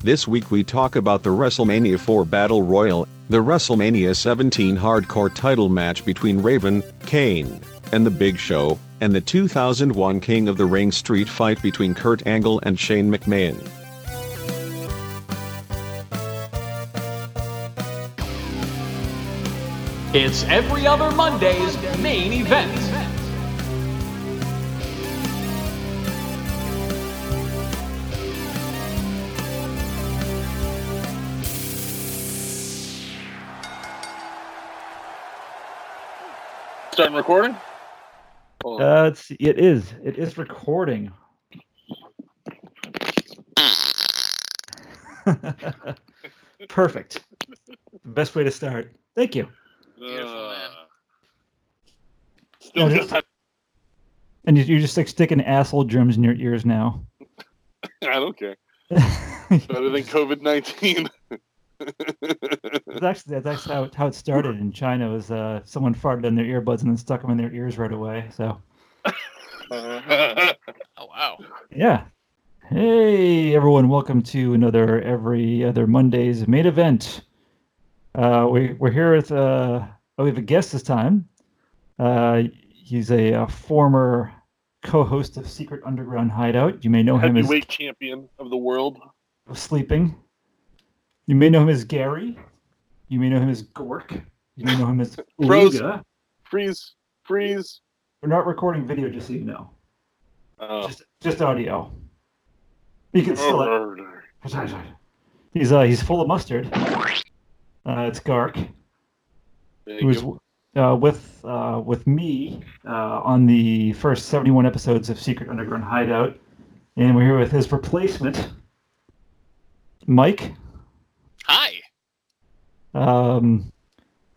This week we talk about the WrestleMania 4 Battle Royal, the WrestleMania 17 hardcore title match between Raven, Kane, and The Big Show, and the 2001 King of the Ring street fight between Kurt Angle and Shane McMahon. It's every other Monday's main event. Starting recording? Uh, it's, it is. It is recording. Perfect. Best way to start. Thank you. Uh, still just- And you- you're just like sticking asshole drums in your ears now. I don't care. Better than COVID nineteen. That's actually that's actually how it, how it started in China. Was uh, someone farted in their earbuds and then stuck them in their ears right away. So Oh wow. yeah. Hey everyone, welcome to another every other Monday's main event. Uh, we we're here with uh, oh, we have a guest this time. Uh, he's a, uh former co-host of Secret Underground Hideout. You may know him as Heavyweight champion of the world. Sleeping. You may know him as Gary. You may know him as Gork. You may know him as. Liga. Freeze. Freeze. We're not recording video, just so you know. Oh. Just just audio. You can still. Murder. He's uh he's full of mustard. Uh, it's Gark, There was uh, with uh, with me uh, on the first seventy one episodes of Secret Underground Hideout, and we're here with his replacement, Mike. Hi. Um,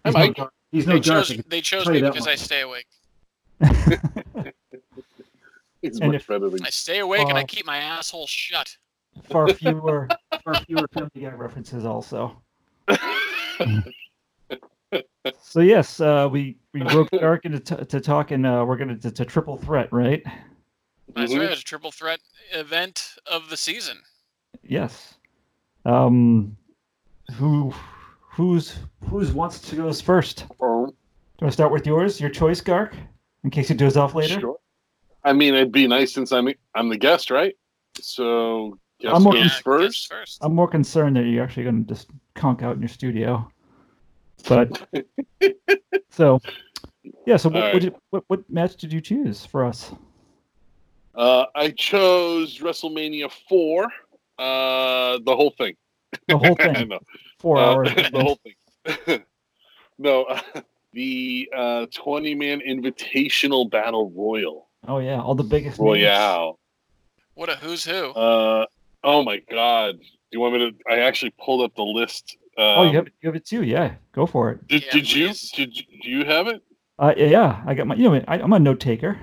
Hi, he's no Mike. Gark- he's no They Gark. chose they chose me because much. I stay awake. it's and much if- better than I stay awake and I Uh, keep my asshole shut. far fewer far fewer Family Guy references also. So yes, uh, we we broke Dark into t- to talk, and uh, we're gonna to, to triple threat, right? That's Mhm. right. It's a triple threat event of the season. Yes. Um, who who's who's wants to go first? Do Oh, you want to start with yours? Your choice, Gark, in case he does off later. Sure. I mean, it'd be nice since I'm I'm the guest, right? So guest I'm more goes Yeah, guess first. first. I'm more concerned that you're actually going to just conk out in your studio. But so yeah. So what, All what, right. did- what what match did you choose for us? Uh, I chose WrestleMania four. Uh, the whole thing. The whole I thing, know. four Uh, hours. the whole thing. no, uh, the uh, 20 man invitational battle royal. Oh yeah, all the biggest names. Royale. What a who's who. Uh, oh my God. Do you want me to? I actually pulled up the list. Um, Oh, you have it, you have it too. Yeah, go for it. Did, Yeah, did you? Did you, do you have it? Uh, yeah, yeah, I got my. You know, I, I'm a note taker.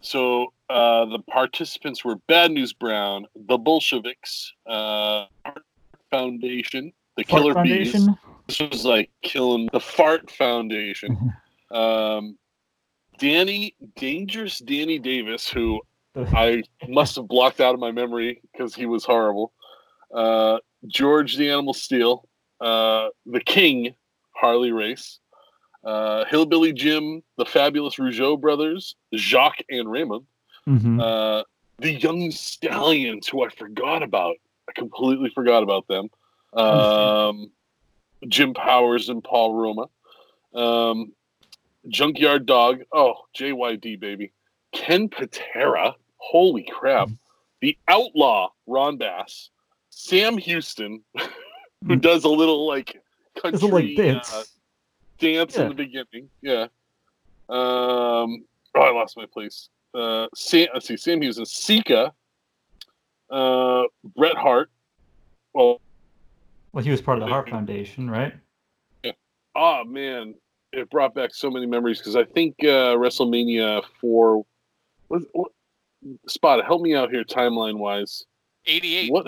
So uh, the participants were Bad News Brown, the Bolsheviks, uh, Fart Foundation, the Fart Killer Bees. This was like killing the Fart Foundation. um, Danny, dangerous Danny Davis, who I must have blocked out of my memory because he was horrible. Uh, George the Animal Steele, uh, the King, Harley Race, uh, Hillbilly Jim, the Fabulous Rougeau brothers, Jacques and Raymond, Mhm. uh, the Young Stallions, who I forgot about. I completely forgot about them. Um, Jim Powers and Paul Roma. Um, Junkyard Dog. Oh, JYD, baby. Ken Patera. Holy crap. The Outlaw, Ron Bass. Sam Houston, who Mm. does a little like country It's like dance. uh, dance Yeah. in the beginning. Yeah. Um, oh, I lost my place. Uh, Sam, let's see, Sam Houston, Sika, uh, Bret Hart. Well, well, he was part of the Hart Foundation, right? oh man, it brought back so many memories because I think uh, WrestleMania four. What, what, Spot, help me out here, timeline wise. 88. What?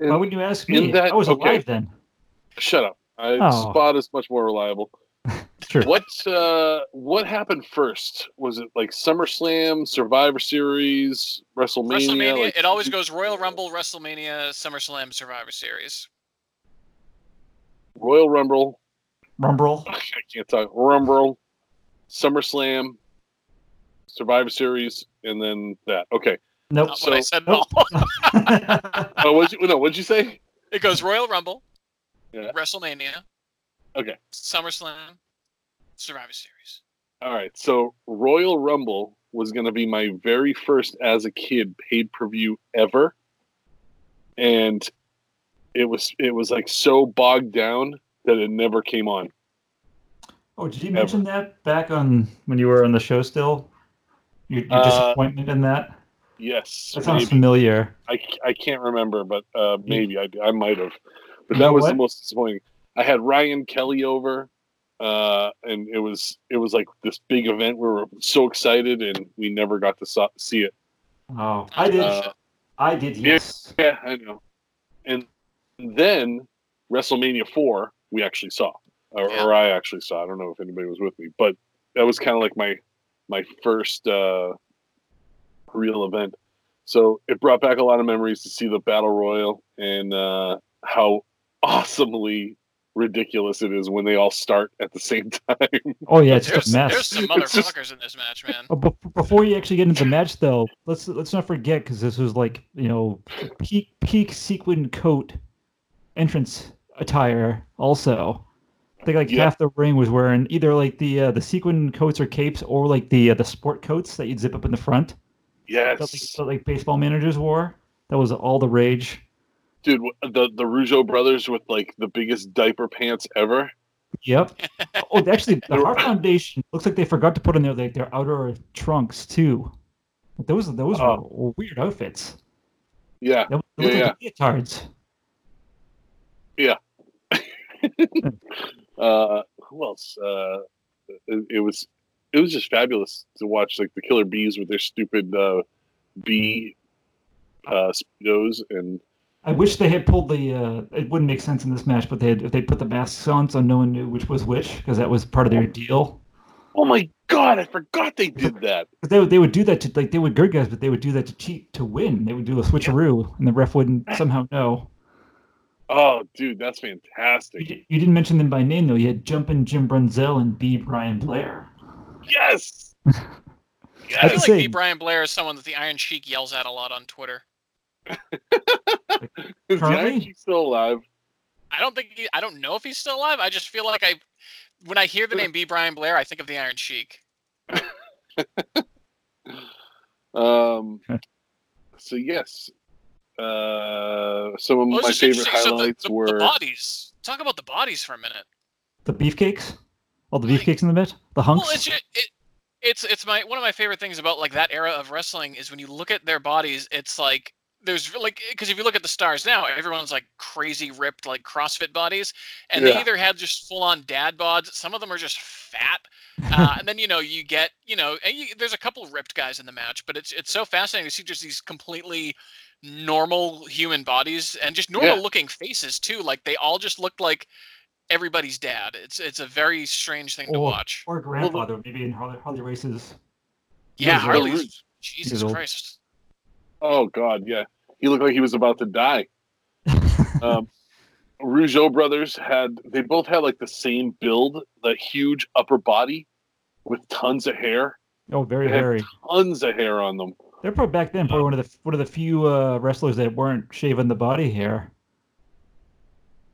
in- Why wouldn't you ask me? that- I was okay. alive then. Shut up. I, Oh. Spot is much more reliable. Sure. What uh, what happened first? Was it like SummerSlam, Survivor Series, WrestleMania? WrestleMania. Like, it always goes Royal Rumble, WrestleMania, SummerSlam, Survivor Series. Royal Rumble. Rumble. I can't talk. Rumble, SummerSlam, Survivor Series, and then that. Okay. Nope. Not what I So- said. Nope. no. Oh, what'd you, no, what'd you say? It goes Royal Rumble, Yeah. WrestleMania, Okay. SummerSlam, Survivor Series. All right. So Royal Rumble was going to be my very first as a kid paid per view ever, and it was it was like so bogged down that it never came on. oh, did you mention that back on when you were on the show still? Your, your Uh, disappointment in that? Yes, That sounds maybe. familiar. I, I can't remember, but uh, maybe I, I might have. But You that know was the most disappointing. I had Ryan Kelly over, uh, and it was it was like this big event. We were so excited, and we never got to saw, see it. Oh, I did. Uh, I did. yeah. Yes. Yeah, I know. And then WrestleMania four, we actually saw, or, Yeah. or I actually saw. I don't know if anybody was with me, but that was kind of like my my first uh, real event. So it brought back a lot of memories to see the battle royal and uh, how awesomely ridiculous it is when they all start at the same time. Oh yeah, it's There's, just a mess. there's some It's just- motherfuckers in this match, man. Oh, but before you actually get into the match, though, let's let's not forget because this was like you know peak peak sequin coat entrance attire. Also, I think like Yeah. half the ring was wearing either like the uh, the sequin coats or capes, or like the uh, the sport coats that you'd zip up in the front that like, yes, that, like baseball managers wore. That was all the rage. Dude, the the Rougeau brothers with like the biggest diaper pants ever. Yep. oh, actually, the Hart Foundation looks like they forgot to put in their like their outer trunks too. But those those Oh. were weird outfits. Yeah, They look Yeah, like leotards. uh who else uh it, it was it was just fabulous to watch like the killer bees with their stupid uh bee uh speedos and I wish they had pulled the. Uh, it wouldn't make sense in this match, but they had, if they put the masks on, so no one knew which was which, because that was part of their deal. oh my god i forgot they did that 'Cause they would they would do that to like they would good guys, but they would do that to cheat to win. They would do a switcheroo, and the ref wouldn't somehow know. oh dude that's fantastic di- you didn't mention them by name though. You had Jumpin' Jim Brunzell and B. Brian Blair. yes I I'd feel like B. Brian Blair is someone that the Iron Sheik yells at a lot on Twitter. is the Currently? Iron Sheik still alive I don't think he, I don't know if he's still alive. I just feel like I, when I hear the name B. Brian Blair, I think of the Iron Sheik. um so yes uh some of Well, my favorite interesting. So the- highlights the, were the bodies. Talk about the bodies for a minute. The beefcakes, all the Like- beefcakes in the bit, the hunks. Well, it's ju- it, it's it's my one of my favorite things about like that era of wrestling is when you look at their bodies, it's like there's like because if you look at the stars now, everyone's like crazy ripped like CrossFit bodies, and they either had just full on dad bods. Some of them are just fat, uh, and then you know you get you know and you, there's a couple ripped guys in the match, but it's it's so fascinating to see just these completely normal human bodies and just normal Yeah. looking faces too. Like they all just looked like everybody's dad. It's it's a very strange thing to watch. or grandfather, maybe in Harley, Harley Race's. Yeah, He's Harley's. Jesus Christ. oh god yeah he looked like he was about to die um, Rougeau brothers had they both had like the same build, the huge upper body with tons of hair, oh, very They hairy. tons of hair on them. They're probably back then probably one of the one of the few uh, wrestlers that weren't shaving the body hair.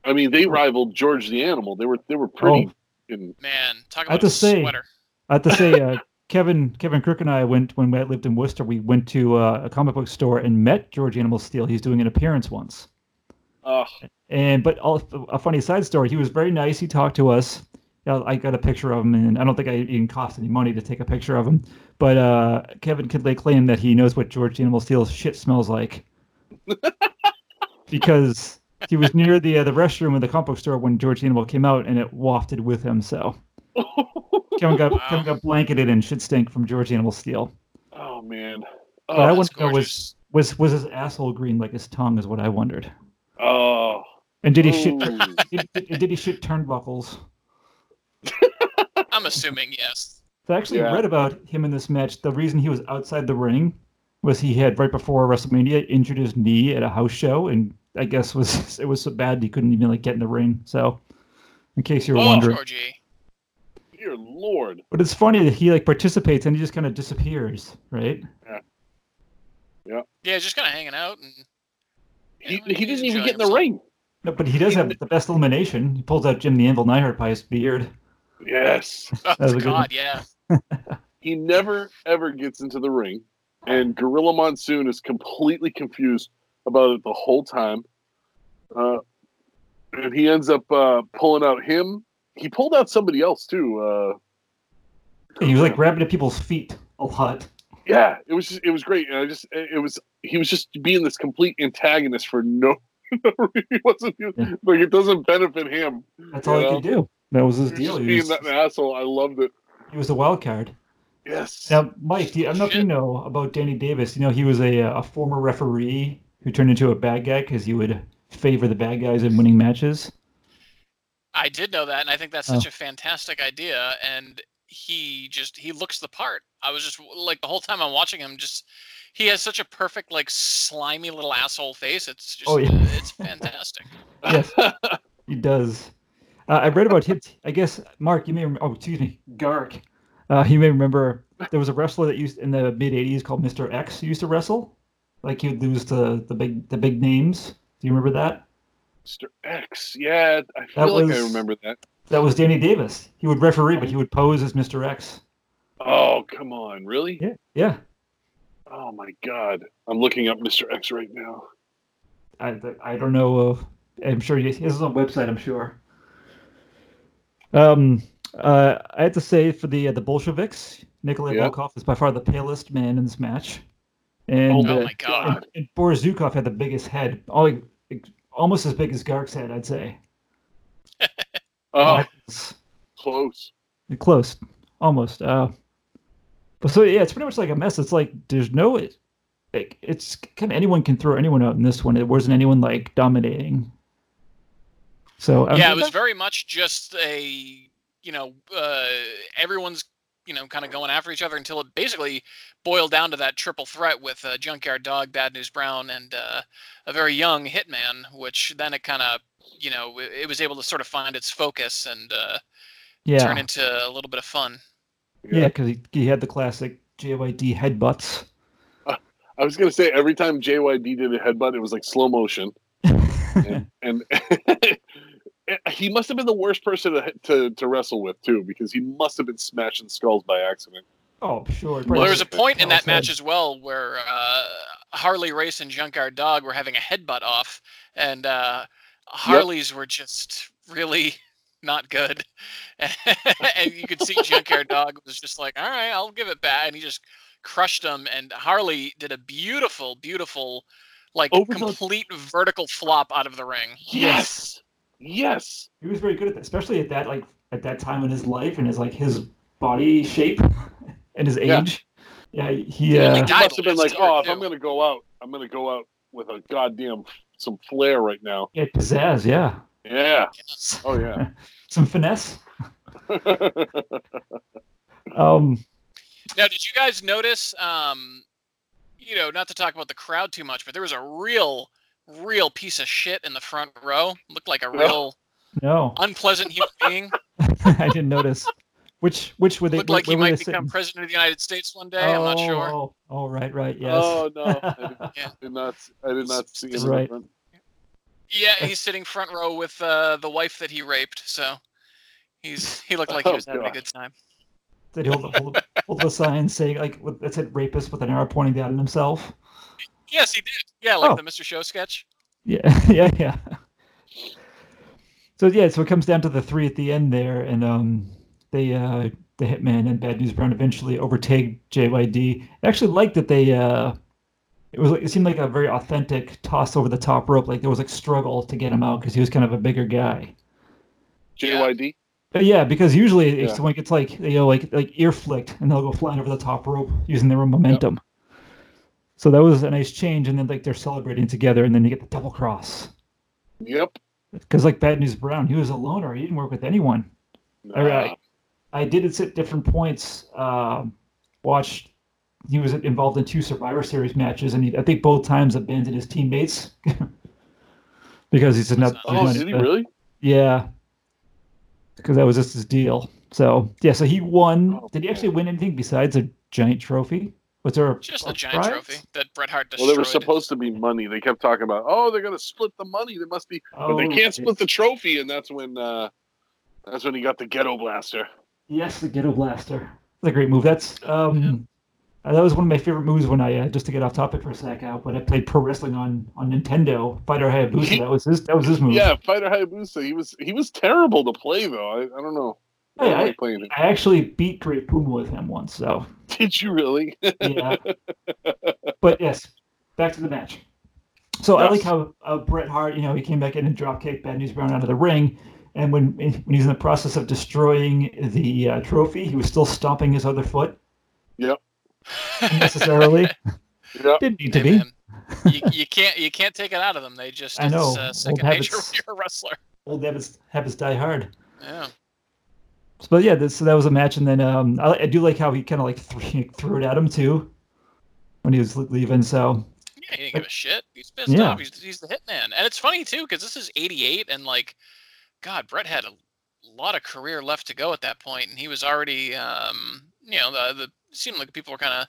I mean, they rivaled George the Animal. They were they were pretty. Oh. in- Man, talk I have about a to say- sweater. I have to say, uh, Kevin Kevin Crook and I went when we lived in Worcester. We went to uh, a comic book store and met George Animal Steele. He's doing an appearance once. uh, And but all, a funny side story. He was very nice. He talked to us. I got a picture of him, and I don't think I even cost any money to take a picture of him. But uh, Kevin could lay claim that he knows what George Animal Steele's shit smells like, because he was near the uh, the restroom of the comic book store when George Animal came out, and it wafted with him. So Kevin got Wow. Kevin got blanketed in shit stink from George Animal Steele. oh man. But I Oh, want That's to know was was was his asshole green like his tongue? Is what I wondered. oh. And did he shit? Did, did, did he shit turnbuckles? I'm assuming yes. So I actually Yeah. read about him in this match. The reason he was outside the ring was he had right before WrestleMania injured his knee at a house show, and I guess was it was so bad he couldn't even like get in the ring. So, in case you were Oh, wondering, Georgie. Dear Lord. but it's funny that he like participates and he just kind of disappears, right? Yeah, Yeah. Yeah, just kind of hanging out and. He, you know, he he's didn't even get in the himself. ring. No, but he does have the best elimination. He pulls out Jim the Anvil Neidhart by his beard. Yes. Oh was good God, yeah. he never ever gets into the ring, and Gorilla Monsoon is completely confused about it the whole time. Uh, and he ends up uh, pulling out him. He pulled out somebody else too. Uh, he was like grabbing at people's feet a lot. yeah, it was just, it was great, and I just it was he was just being this complete antagonist for no. he wasn't Yeah. like it doesn't benefit him. That's all he know? could do. That was his deal. just being was, that asshole. I loved it. he was a wild card. Yes. Now, Mike, do you, I don't know if you know about Danny Davis. You know, he was a, a former referee who turned into a bad guy because he would favor the bad guys in winning matches. I did know that, and I think that's Oh. such a fantastic idea. And he just he looks the part. I was just like the whole time I'm watching him, just he has such a perfect like slimy little asshole face. It's just Oh, yeah. it's fantastic. Yes, he does. Uh, I read about him. I guess Mark, you may. Rem- oh, excuse me, Gark. Uh, you may remember there was a wrestler that used in the mid '80s called Mr. X. Who used to wrestle. Like he would lose to the big the big names. Do you remember that? Mr. X. Yeah, I feel like I remember that. That was Danny Davis. He would referee, but he would pose as Mr. X. Oh, come on. Really? Yeah, yeah. Oh, my God. I'm looking up Mr. X right now. I, I don't know. Uh, I'm sure he his own website. I'm sure. Um, uh, I have to say for the uh, the Bolsheviks, Nikolai Yeah. Volkov is by far the palest man in this match, and, Oh uh, my God. and, and Boris Zukov had the biggest head, all, almost as big as Gark's head, I'd say. Oh, It's close. close, almost. Uh, but so yeah, it's pretty much like a mess. It's like there's no. It, like, it's kind of anyone can throw anyone out in this one. It wasn't anyone like dominating. So I yeah, it was very much just a you know uh, everyone's you know kind of going after each other until it basically boiled down to that triple threat with uh, Junkyard Dog, Bad News Brown, and uh, a very young Hitman, which then it kind of you know it, it was able to sort of find its focus and uh, yeah, turn into a little bit of fun. yeah, because he, he had the classic JYD headbutts. I was going to say every time JYD did a headbutt, it was like slow motion. And, and he must have been the worst person to, to, to wrestle with, too, because he must have been smashing skulls by accident. oh, sure. Well, there was a point in that match as well where uh, Harley Race and Junkyard Dog were having a headbutt off, and uh, Harley's were just really not good. and you could see Junkyard Dog was just like, "All right, I'll give it back," and he just crushed him. And Harley did a beautiful, beautiful, like Over the- complete vertical flop out of the ring. Yes. Yes. He was very good at that, especially at that like at that time in his life and his like his body shape and his age. Yeah, he. Yeah, Uh, like He must have been like, oh, if too. I'm going to go out, I'm going to go out with a goddamn some flair right now. yeah, pizzazz. Yeah, Yeah. Yes. Oh, yeah. some finesse. Um, Now, did you guys notice? Um, you know, not to talk about the crowd too much, but there was a real, real piece of shit in the front row. Looked like a real no, unpleasant human being. I didn't notice. Which which would they? Looked where- like he might become sitting? president of the United States one day. I'm not sure. Oh, oh, right, right, yes. Oh, no. I did, Yeah. did not, I did not see him. Right. front. Yeah, he's sitting front row with uh, the wife that he raped. So he's he looked like he Oh, was having a good time. Did he hold, hold, hold the sign saying like with- that said rapist with an arrow pointing down at himself? Yes, he did. Yeah, like Oh. the Mr. Show sketch. Yeah, yeah, yeah. So yeah, so it comes down to the three at the end there, and um, they uh, the Hitman and Bad News Brown eventually overtake JYD. I actually liked that they uh, it was like, it seemed like a very authentic toss over the top rope. Like there was like struggle to get him out because he was kind of a bigger guy. JYD? But yeah, because usually if Yeah. someone gets like you know like like ear flicked and they'll go flying over the top rope using their own momentum. So that was a nice change, and then like they're celebrating together, and then you get the double cross. Yep. Because like Bad News Brown, he was a loner. He didn't work with anyone. All right. I did it at different points uh, watch. He was involved in two Survivor Series matches, and he, I think both times abandoned his teammates because he's not. Oh, Oh, did he really? Yeah, because that was just his deal. So yeah, so he won. Oh, Did he actually win anything besides a giant trophy? Was there a, Just a a giant prize? trophy that Bret Hart destroyed? Well, destroyed. there was supposed to be money. They kept talking about, oh, they're gonna split the money. There must be, but they Oh, can't split the trophy, and that's when uh that's when he got the ghetto blaster. Yes, the Ghetto Blaster. That's a great move. That's um, uh, that was one of my favorite moves when I uh, just to get off topic for a sec out. When I played pro wrestling on on Nintendo, Fighter Hayabusa. That was his. That was his move. Yeah, Fighter Hayabusa. He was he was terrible to play though. I, I don't know. I Hey, like playing it. I actually beat Great Puma with him once. So Did you really? yeah. but yes, back to the match. So I like how uh, Bret Hart, you know, he came back in and drop kicked Bad News Brown out of the ring. And when when he's in the process of destroying the uh, trophy, he was still stomping his other foot unnecessarily. yeah. Didn't need to Hey, be. man, you, you can't you can't take it out of them. They just I know. it's uh, Old second nature habits. when you're a wrestler. Old habits, habits die hard. Yeah. So, but yeah, this, so that was a match, and then um, I, I do like how he kind of like threw, threw it at him too when he was leaving. So Yeah, he didn't give a shit. He's pissed Yeah. off. He's, he's the hitman. And it's funny too, because this is '88, and like, God, Bret had a lot of career left to go at that point, and he was already, um, you know, the the seemed like people were kind of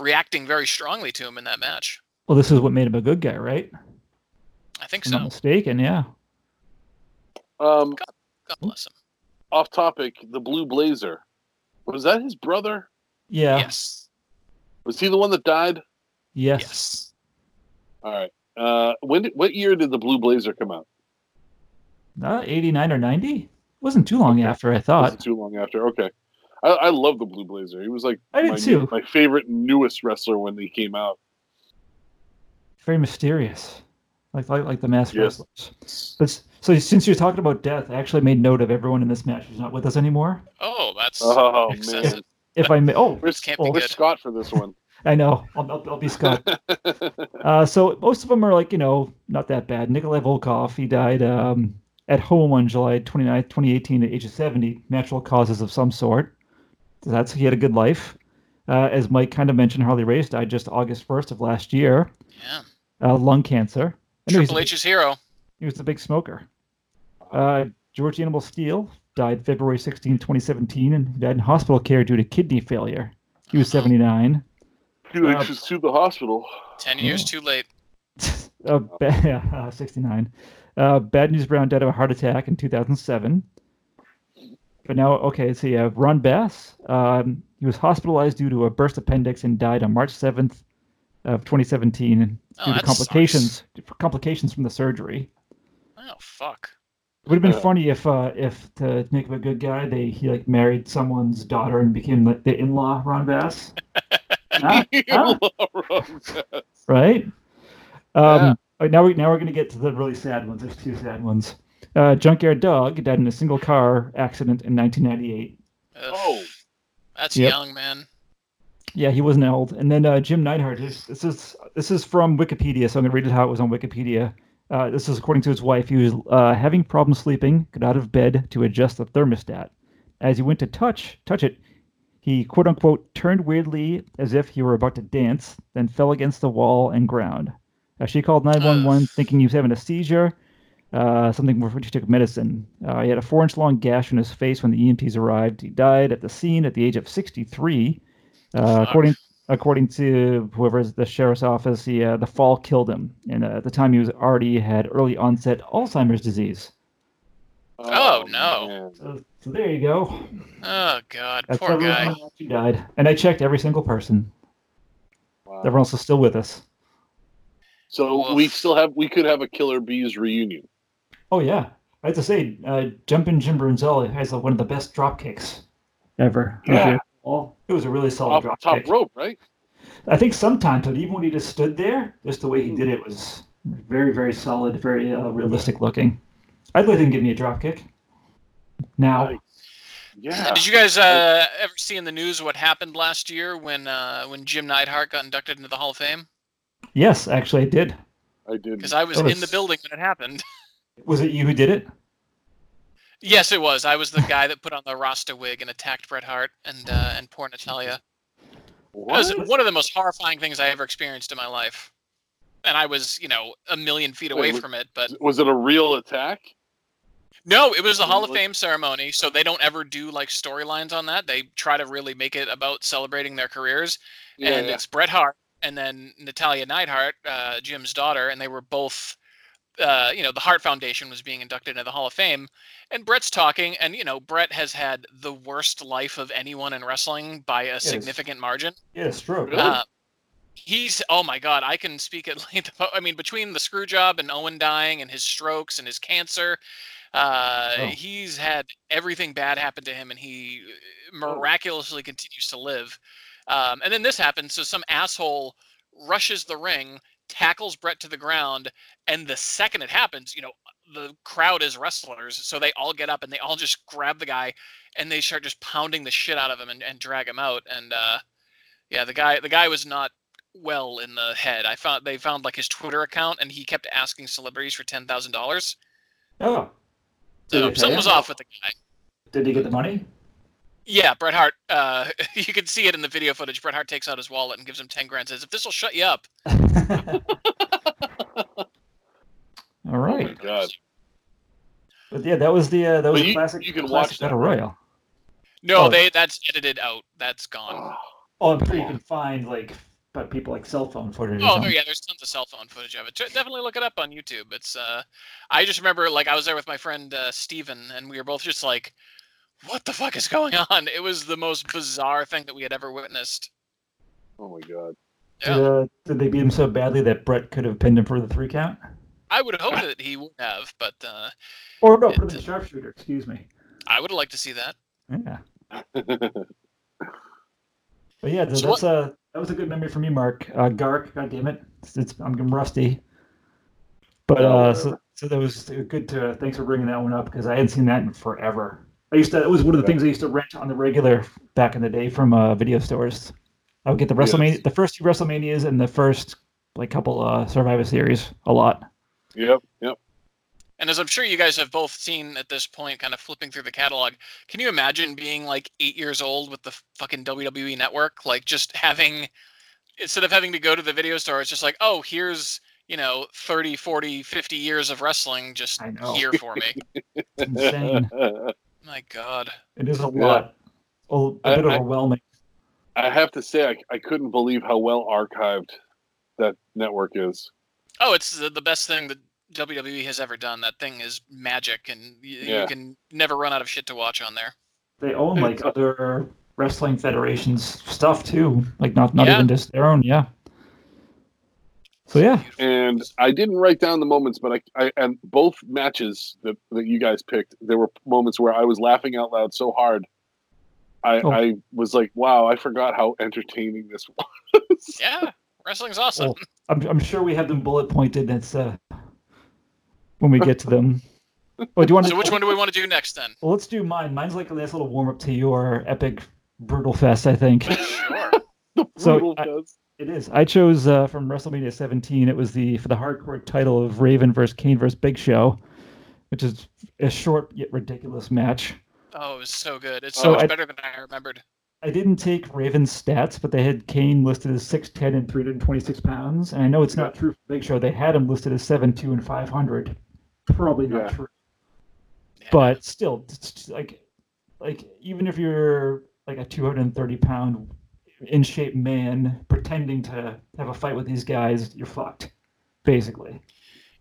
reacting very strongly to him in that match. well, this is what made him a good guy, right? I think If I'm so. not mistaken. Yeah. Um, God bless him. Off topic. The Blue Blazer. Was that his brother? Yeah. Yes. Was he the one that died? Yes. Yes. All right. Uh, when? did- What year did the Blue Blazer come out? Uh, 89 or 90? It Wasn't too long Okay. after I Wasn't thought. too long after. Okay. I, I love the Blue Blazer. He was like I did my, too. my favorite newest wrestler when he came out. Very mysterious. Like like, like the masked Yes. wrestlers. But so since you're talking about death, I actually made note of everyone in this match who's not with us anymore. Oh, that's Oh excessive. man, If I may, oh, where's, Can't be good. Scott for this one? I know. I'll, I'll, I'll be Scott. Uh, so most of them are like, you know, not that bad. Nikolai Volkov, he died um, at home on July 29th, 2018, at age of 70, natural causes of some sort. So that's he had a good life. Uh, as Mike kind of mentioned, Harley Race died just August 1st of last year, Yeah. uh, lung cancer. I know he's a Triple big- H's hero. He was a big smoker. Uh, George Animal Steele died February 16, 2017, and died in hospital care due to kidney failure. He was 79. Two inches to the hospital. Ten years too late. uh, ba- uh, 69. Uh, Bad News Brown died of a heart attack in 2007. But now, okay, so you have Ron Bass. Um, he was hospitalized due to a burst appendix and died on March 7th of 2017 Oh, due to that complications complications from the surgery. Oh fuck. It would have been Yeah. funny if, uh, if to make him a good guy, they he like married someone's daughter and became like the in-law Ron Bass. Huh? Huh? right? Um, Yeah. all right, now we now we're gonna get to the really sad ones. There's two sad ones. Uh, Junkyard Dog died in a single car accident in 1998. Ugh. Oh. That's Yep. young, man. Yeah, he wasn't old. And then uh, Jim Neidhart. This, this is this is from Wikipedia, so I'm gonna read it how it was on Wikipedia. Uh, this is according to his wife. He was uh, having problems sleeping. Got out of bed to adjust the thermostat. As he went to touch touch it, he quote unquote turned weirdly as if he were about to dance, then fell against the wall and ground. Uh, she called 911, thinking he was having a seizure. Uh, something for which he took medicine. Uh, he had a four-inch long gash on his face when the EMTs arrived. He died at the scene at the age of 63. Uh, according according to whoever's the sheriff's office, he, uh, the fall killed him, and uh, at the time he was already had early onset Alzheimer's disease. Oh, no. So, so there you go. Oh god, That's poor guy. on watch who died, and I checked every single person. Wow. Everyone else is still with us. So we still have we could have a Killer Bees reunion. Oh yeah, I have to say, uh, Jumpin' Jim Brunzell has uh, one of the best drop kicks ever. Yeah. Well, it was a really solid Off drop top kick. rope, right? I think sometimes, but even when he just stood there, just the way he did it was very, very solid, very uh, realistic looking. I'd let him give me a drop kick. Now, Nice. Yeah. Did you guys uh, ever see in the news what happened last year when uh, when Jim Neidhart got inducted into the Hall of Fame? yes, actually, I did. I did. Because I was That in the building when it happened. Was it you who did it? Yes, it was. I was the guy that put on the Rasta wig and attacked Bret Hart and uh, and poor Natalya. That was What? one of the most horrifying things I ever experienced in my life. And I was, you know, a million feet away Wait, was- from it. But Was it a real attack? no, it was the Hall of Fame ceremony. So they don't ever do like storylines on that. They try to really make it about celebrating their careers. and yeah. it's Bret Hart and then Natalya Neidhart, uh, Jim's daughter, and they were both. Uh, you know, the Hart Foundation was being inducted into the Hall of Fame, and Bret's talking, and you know, Bret has had the worst life of anyone in wrestling by a significant margin. Yeah, stroke. Really? Uh, he's oh my god, I can speak at length. About, I mean, between the screw job and Owen dying and his strokes and his cancer, uh, Oh. he's had everything bad happen to him, and he uh, miraculously continues to live. Um, and then this happens. So some asshole rushes the ring, tackles Bret to the ground, and the second it happens, you know, the crowd is wrestlers, so they all get up and they all just grab the guy and they start just pounding the shit out of him and, and drag him out. And uh, yeah, the guy the guy was not well in the head. I found they found like his Twitter account and he kept asking celebrities for ten thousand dollars. Oh, So something was off with the guy. did he get the money? Yeah, Bret Hart. Uh, you can see it in the video footage. Bret Hart takes out his wallet and gives him ten grand. Says, "If this will shut you up." All right. Oh my god. but yeah, that was the uh, that was But a you- classic. you can classic watch that, battle right? royal. No, Oh. they that's edited out. That's gone. Oh, Oh, I'm sure you can find like, but people like cell phone footage. Oh, yeah. There's tons of cell phone footage of it. Definitely look it up on YouTube. It's. uh I just remember like I was there with my friend uh, Steven and we were both just like, "What the fuck is going on?" It was the most bizarre thing that we had ever witnessed. oh my god. Yeah. Did, uh, did they beat him so badly that Bret could have pinned him for the three count? I would hope that he would have, but uh, Or no, for It- the sharpshooter. Excuse me. I would have liked to see that. Yeah. But yeah, So that's uh that was a good memory for me, Mark. Uh, Gark, God damn it, it's, it's I'm rusty. But Oh, uh, so so that was good to thanks for bringing that one up because I hadn't seen that in forever. I used to it was one of the things I used to rent on the regular back in the day from uh, video stores. I would get the WrestleMania, Yes. the first two WrestleManias and the first like couple uh, Survivor Series a lot. yep, yep. And as I'm sure you guys have both seen at this point, kind of flipping through the catalog, can you imagine being like eight years old with the fucking WWE network? Like just having, instead of having to go to the video store, it's just like, oh, here's, you know, 30, 40, 50 years of wrestling just here for me. It's insane. My God. it is a Yeah. lot. A, a I- bit I- overwhelming. I have to say, I, I couldn't believe how well archived that network is. Oh, it's the, the best thing that WWE has ever done. That thing is magic, and y- Yeah. you can never run out of shit to watch on there. They own like other wrestling federations stuff too, like not not Yeah. even just their own. Yeah. So yeah, And I didn't write down the moments, but I, I and both matches that, that you guys picked, there were moments where I was laughing out loud so hard. I, Oh. I was like, wow, I forgot how entertaining this was. Yeah, wrestling's awesome. Oh. I'm I'm sure we have them bullet pointed. It's uh when we get to them. Oh, do you want to? So which one do we want to do next then? Well, let's do mine. Mine's like a nice little warm up to your epic brutal fest. I think Sure. The So, brutal I- does. It is. I chose uh, from WrestleMania 17. It was the for the hardcore title of Raven versus Kane versus Big Show, which is a short yet ridiculous match. Oh, it was so good. It's Oh, so much I- better than I remembered. I didn't take Raven's stats, but they had Kane listed as 6'10 and 326 pounds. And I know it's not true for Big Show. They had him listed as 7'2 and 500. Probably not Yeah. true. Yeah. But still, it's just like, like even if you're like a 230 pound in shape man pretending to have a fight with these guys, you're fucked, basically.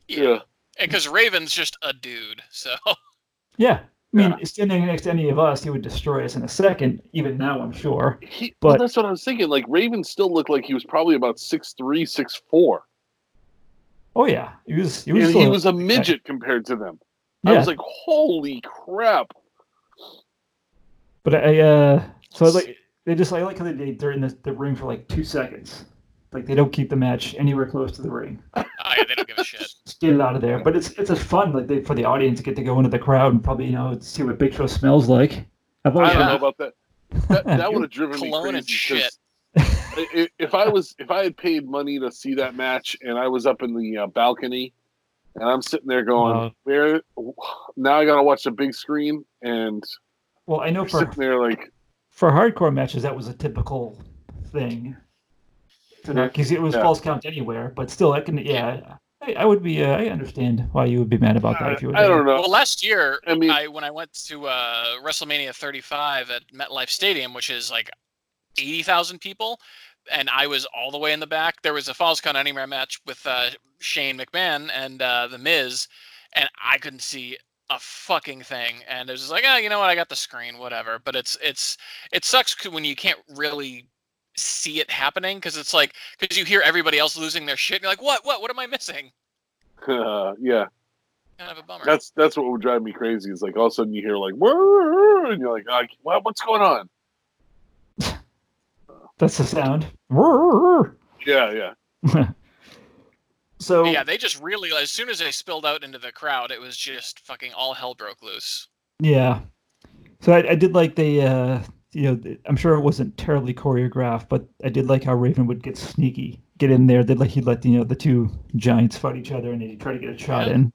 Yeah. And because Raven's just a dude. So Yeah. I mean, Yeah. standing next to any of us, he would destroy us in a second. Even now, I'm sure. He, well, But- that's what I was thinking. Like Raven still looked like he was probably about six three, six four, Oh yeah, he was. He was. he a- was a midget compared to them. I was like, holy crap! But I, uh, so I was like they just I like how they they're in the, the ring for like two seconds. Like they don't keep the match anywhere close to the ring. oh, yeah, they don't give a shit. Just get it out of there. But it's it's a fun like they, for the audience to get to go into the crowd and probably you know see what Big Show smells like. I've I always don't Yeah. know about that. That, that would have driven me crazy. and shit. 'cause i- i- If I was, if I had paid money to see that match, and I was up in the uh, balcony, and I'm sitting there going, Wow. "Where?" Now I gotta watch the big screen, and Well, I know you're for sitting there like, for hardcore matches that was a typical thing. Because it was Yeah. false count anywhere, but still, I can yeah. I, I would be. Uh, I understand why you would be mad about that if you were I there. don't know. Well, last year, I mean- I when I went to uh, WrestleMania 35 at MetLife Stadium, which is like 80,000 people, and I was all the way in the back. There was a Falls Count Anywhere match with uh, Shane McMahon and uh, The Miz, and I couldn't see a fucking thing. And it was just like, ah, you know what? I got the screen, whatever. But it's it's it sucks when you can't really see it happening because it's like because you hear everybody else losing their shit. And you're like, what? What? What am I missing? yeah, Kind of a bummer. that's that's what would drive me crazy. Is like all of a sudden you hear like, "Whirr," and you're like, "Ah, what, "What's going on?" That's the sound. Yeah, yeah. So yeah, they just really as soon as they spilled out into the crowd, it was just fucking all hell broke loose. Yeah. So I, I did like the, uh, you know, I'm sure it wasn't terribly choreographed, but I did like how Raven would get sneaky, get in there. They'd like he'd let you know the two giants fight each other, and he'd try to get a shot Yeah. in.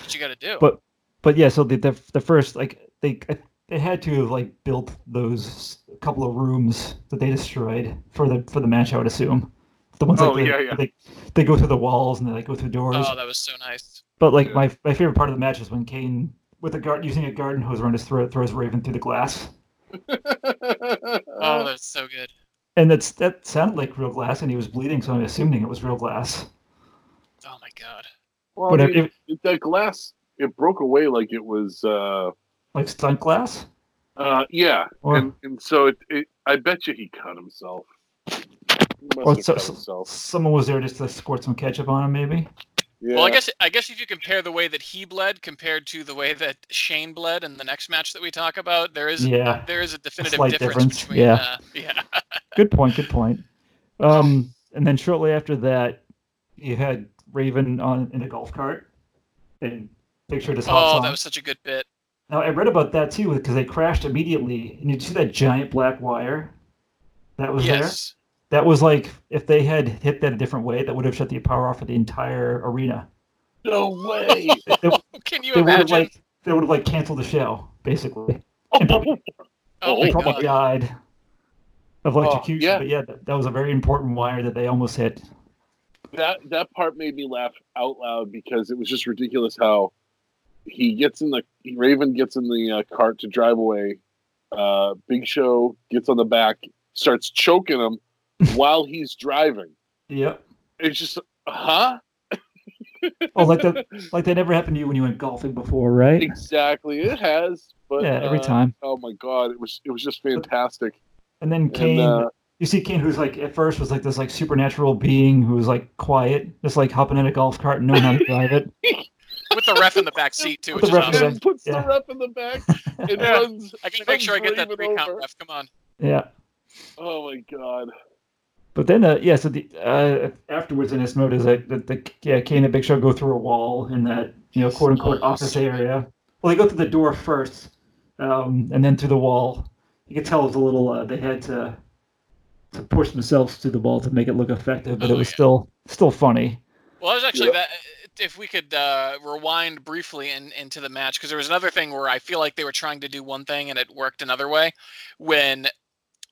What you got to do? But but yeah, so the the, the first like they they had to have like built those couple of rooms that they destroyed for the for the match. I would assume the ones like Oh, the- yeah, yeah. they they go through the walls and they like go through doors. oh, that was so nice. But like Yeah. my my favorite part of the match is when Kane with a guard using a garden hose around his throat throws Raven through the glass. Oh, that's so good. And that's that sounded like real glass, and he was bleeding, so I'm assuming it was real glass. Oh my god. well, I mean, if, it- that glass it broke away like it was uh like stunt glass, uh yeah or and and so it, it i bet you he cut himself he must or have so, so- someone was there just to squirt some ketchup on him, maybe. yeah Well, I guess I guess if you compare the way that he bled compared to the way that Shane bled in the next match that we talk about, there is Yeah, there is a definitive slight difference, difference, between yeah. uh, yeah. good point. Good point. Um, and then shortly after that, you had Raven on in a golf cart, and pictured his hot Oh, song. that was such a good bit. Now I read about that too because they crashed immediately, and you see that giant black wire that was there. Yes. That was like if they had hit that a different way, that would have shut the power off for the entire arena. no way They, Can you they would have imagine? like they would have like canceled the show basically. oh oh, my They probably god. died of electrocution. yeah. But yeah, that, that was a very important wire that they almost hit. that that part made me laugh out loud because it was just ridiculous how he gets in the Raven gets in the uh, cart to drive away. Uh, Big Show gets on the back, starts choking him while he's driving. Yep. It's just, huh? Oh, like that, like that never happened to you when you went golfing before, right? Exactly, it has. But Yeah, every uh, time. Oh my god, it was it was just fantastic. And then Kane, And uh, you see Kane, who's like at first was like this like supernatural being who was like quiet, just like hopping in a golf cart and knowing how to drive it. With the ref in the back seat too, With which the is ref in the awesome. puts yeah. the rep in the back and Yeah. runs. I gotta make sure I get that runs three Raven count ref. Come on. Yeah. Oh my god. But then, uh, yeah. So the uh, afterwards in this mode is like the, the yeah Kane and Big Show go through a wall in that you know quote unquote office area. Well, they go through the door first, um, and then through the wall. You can tell it was a little. Uh, they had to to push themselves through the wall to make it look effective, but Oh, it was yeah. still still funny. Well, I was actually Yeah. that. If we could uh, rewind briefly in, into the match, because there was another thing where I feel like they were trying to do one thing and it worked another way. When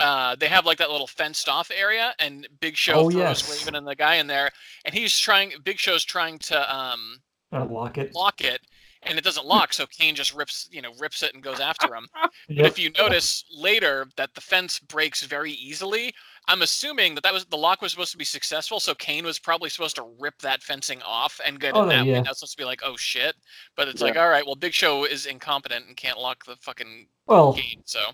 uh, they have like that little fenced off area, and Big Show Oh, throws yes. Raven and the guy in there, and he's trying. Big Show's trying to um, Uh, lock it. lock it, and it doesn't lock, so Kane just rips, you know, rips it and goes after him. But if you notice later that the fence breaks very easily, I'm assuming that that was the lock was supposed to be successful, so Kane was probably supposed to rip that fencing off and get Oh, in that way. yeah. That's supposed to be like, oh shit. But it's Yeah. like, all right, well, Big Show is incompetent and can't lock the fucking Well, gate. So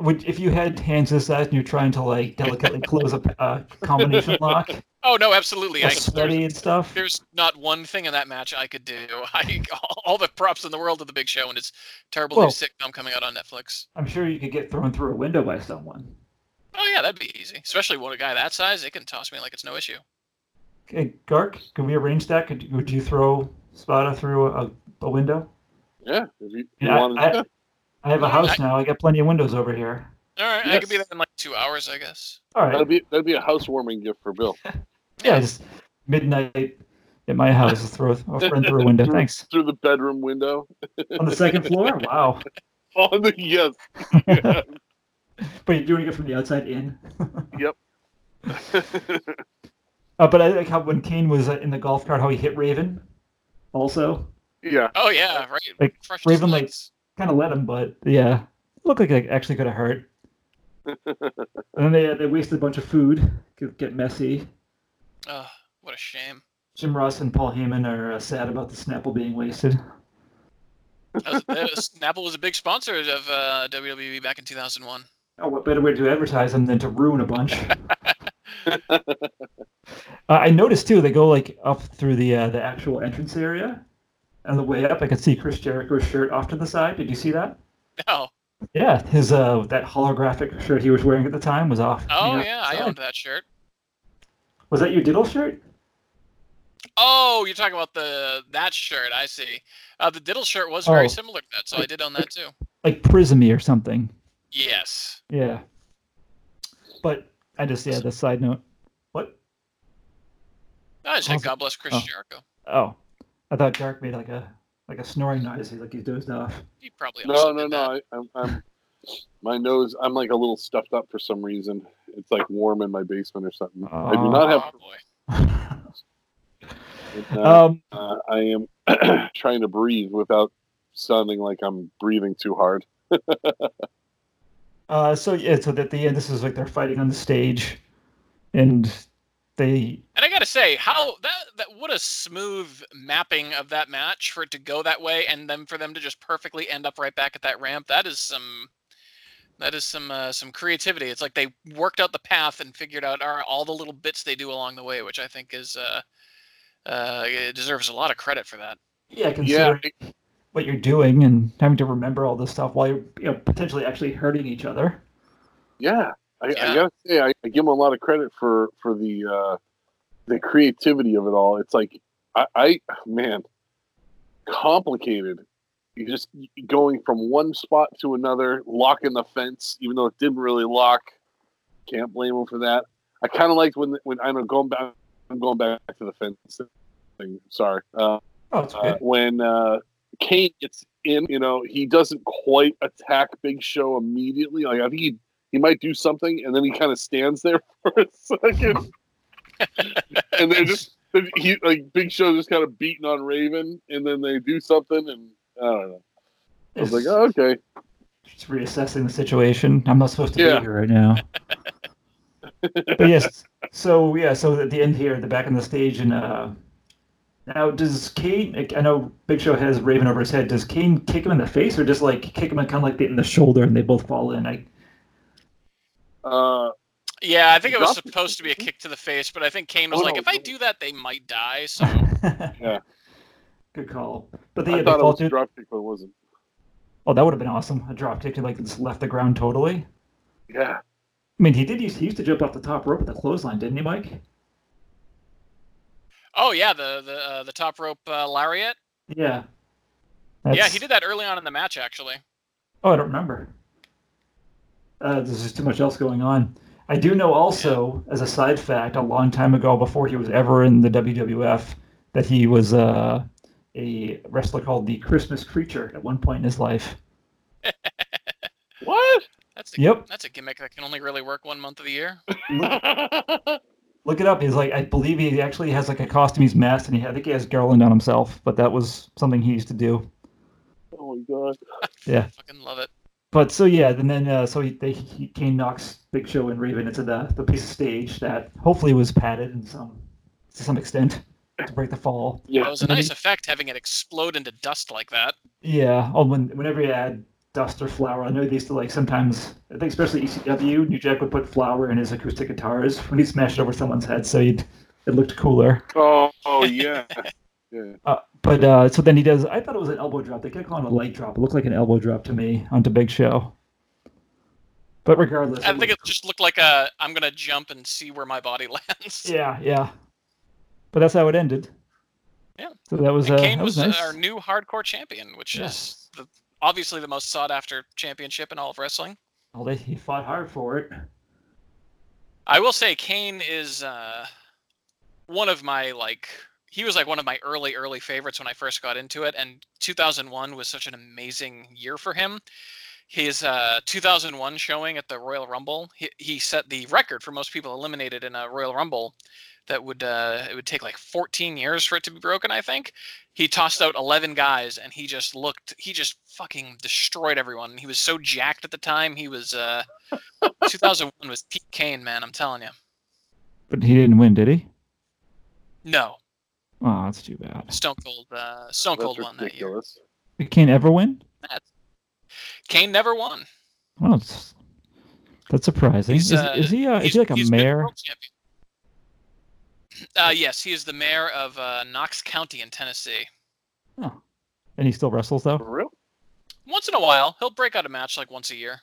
would if you had hands this size and you're trying to like delicately close a uh, combination lock, oh no, absolutely. all I, sweaty there's, and stuff. there's not one thing in that match I could do. I all the props in the world of the Big Show and his terrible Well- new sitcom coming out on Netflix. I'm sure you could get thrown through a window by someone. Oh yeah, that'd be easy. Especially with a guy that size, they can toss me like it's no issue. Hey, Gark, can we arrange that? Could would you throw Spada through a, a window? Yeah, if you, you Yeah, wanted I- to. I have a house I- now. I got plenty of windows over here. All right, I could be Yes. there in like two hours, I guess. All right. That'd be that'd be a housewarming gift for Bill. yeah, just midnight at my house. Throw I'll run through a window. Thanks. Through the bedroom window. On the second floor? Wow. On the yes. but you're doing it from the outside in. Yep. Uh, but I like how when Kane was uh, in the golf cart, how he hit Raven. Also, yeah. Oh yeah, right. Like, Fresh Raven, like- slugs. Kind of let him, but yeah, looked like it actually could have hurt. and then they they wasted a bunch of food. Could get messy. Oh, what a shame. Jim Ross and Paul Heyman are uh, sad about the Snapple being wasted. That was, that was- Snapple was a big sponsor of uh, WWE back in 2001. Oh, what better way to advertise them than to ruin a bunch? uh, I noticed too. They go like up through the uh, the actual entrance area. On the way up, I could see Chris Jericho's shirt off to the side. Did you see that? No. Yeah, his uh that holographic shirt he was wearing at the time was off. Oh the yeah, I owned that shirt. Was that your diddle shirt? Oh, you're talking about the that shirt. I see. Uh, the diddle shirt was very Oh. similar to that, so I did own that too. Like Prismy or something. Yes. Yeah. But I just yeah, the side note. What? I just said God bless Chris Oh. Jericho. Oh. I thought Gark made like a like a snoring noise, He's like he dozed off. He probably No, also no, no. I, I'm, I'm my nose. I'm like a little stuffed up for some reason. It's like warm in my basement or something. I do Oh. not have. Oh boy. Uh, um uh, I am trying to breathe without sounding like I'm breathing too hard. uh so yeah, so at the end this is like they're fighting on the stage and they And I gotta say, how that that what a smooth mapping of that match for it to go that way, and then for them to just perfectly end up right back at that ramp. That is some. That is some uh, some creativity. It's like they worked out the path and figured out all, right, all the little bits they do along the way, which I think is uh, uh, it deserves a lot of credit for that. yeah, Yeah, considering what you're doing and having to remember all this stuff while you're you know potentially actually hurting each other. yeah. I, I gotta say, I, I give them a lot of credit for for the uh, the creativity of it all. It's like I, I man, complicated. You just going from one spot to another, locking the fence, even though it didn't really lock. Can't blame them for that. I kind of liked when when I know going back. I'm going back to the fence thing. Sorry. Uh, Oh, it's uh, when uh, Kane gets in, you know, he doesn't quite attack Big Show immediately. Like I think he he might do something, and then he kind of stands there for a second, and they're just he like Big Show just kind of beating on Raven, and then they do something, and I don't know. I was like, oh, okay, just reassessing the situation. I'm not supposed to Yeah. be here right now. but yes, so yeah, so at the end here, at the back on the stage, and uh, now does Kane? I know Big Show has Raven over his head. Does Kane kick him in the face, or just like kick him and kind of like in the shoulder, and they both fall in? I uh, Yeah, I think it was supposed to be a kick to the face, but I think Kane was Oh, like, no. if I do that, they might die. So Yeah. Good call. But they, I they thought it was a through. drop kick, but it wasn't. Oh, that would have been awesome. A drop kick to like just left the ground totally. Yeah, I mean, he did use he used to jump off the top rope at the clothesline, didn't he, Mike? Oh yeah, the the uh, the top rope uh, lariat. Yeah. Yeah, he did that early on in the match actually. Oh, I don't remember. Uh, there's just too much else going on. I do know also, as a side fact, a long time ago, before he was ever in the WWF, that he was uh, a wrestler called the Christmas Creature at one point in his life. what? That's a, Yep. that's a gimmick that can only really work one month of the year. Look, look it up. He's like, I believe he actually has like a costume he's masked, and he, I think he has garland on himself. But that was something he used to do. oh my god. Yeah, fucking love it. But so yeah, and then uh, so he, they, he Kane knocks Big Show and Raven into the the piece of stage that hopefully was padded in some to some extent to break the fall. Yeah, it was a And nice he- effect having it explode into dust like that. Yeah. Oh, when whenever you add dust or flour, I know they used to like sometimes. I think especially ECW, New Jack would put flour in his acoustic guitars when he smashed it over someone's head, so he'd, it looked cooler. Oh, oh yeah. Yeah. Uh, but uh, so then he does. I thought it was an elbow drop. They kept calling it a light drop. It looked like an elbow drop to me onto Big Show. But regardless, I think it just looked like a I'm gonna jump and see where my body lands. Yeah, yeah. But that's how it ended. Yeah. So that was And uh, Kane that was, was, nice. our new hardcore champion, which Yes. is the, obviously the most sought after championship in all of wrestling. Well, they, he fought hard for it. I will say Kane is uh, one of my like he was like one of my early early favorites when I first got into it, and 2001 was such an amazing year for him. His uh, 2001 showing at the Royal Rumble, he, he set the record for most people eliminated in a Royal Rumble. That would uh, it would take like 14 years for it to be broken. I think he tossed out 11 guys, and he just looked, he just fucking destroyed everyone. He was so jacked at the time. He was uh, 2001 was Pete Kane, man. I'm telling you. But he didn't win, did he? No, Oh, that's too bad. Stone Cold, uh, Stone Cold won that year. ridiculous. He can't ever win. That's, Kane never won. Well, it's, that's surprising. Is, uh, is he? Uh, is he like a mayor? Uh, yes, he is the mayor of uh, Knox County in Tennessee. Oh. And he still wrestles though. For real? Once in a while, he'll break out a match like once a year.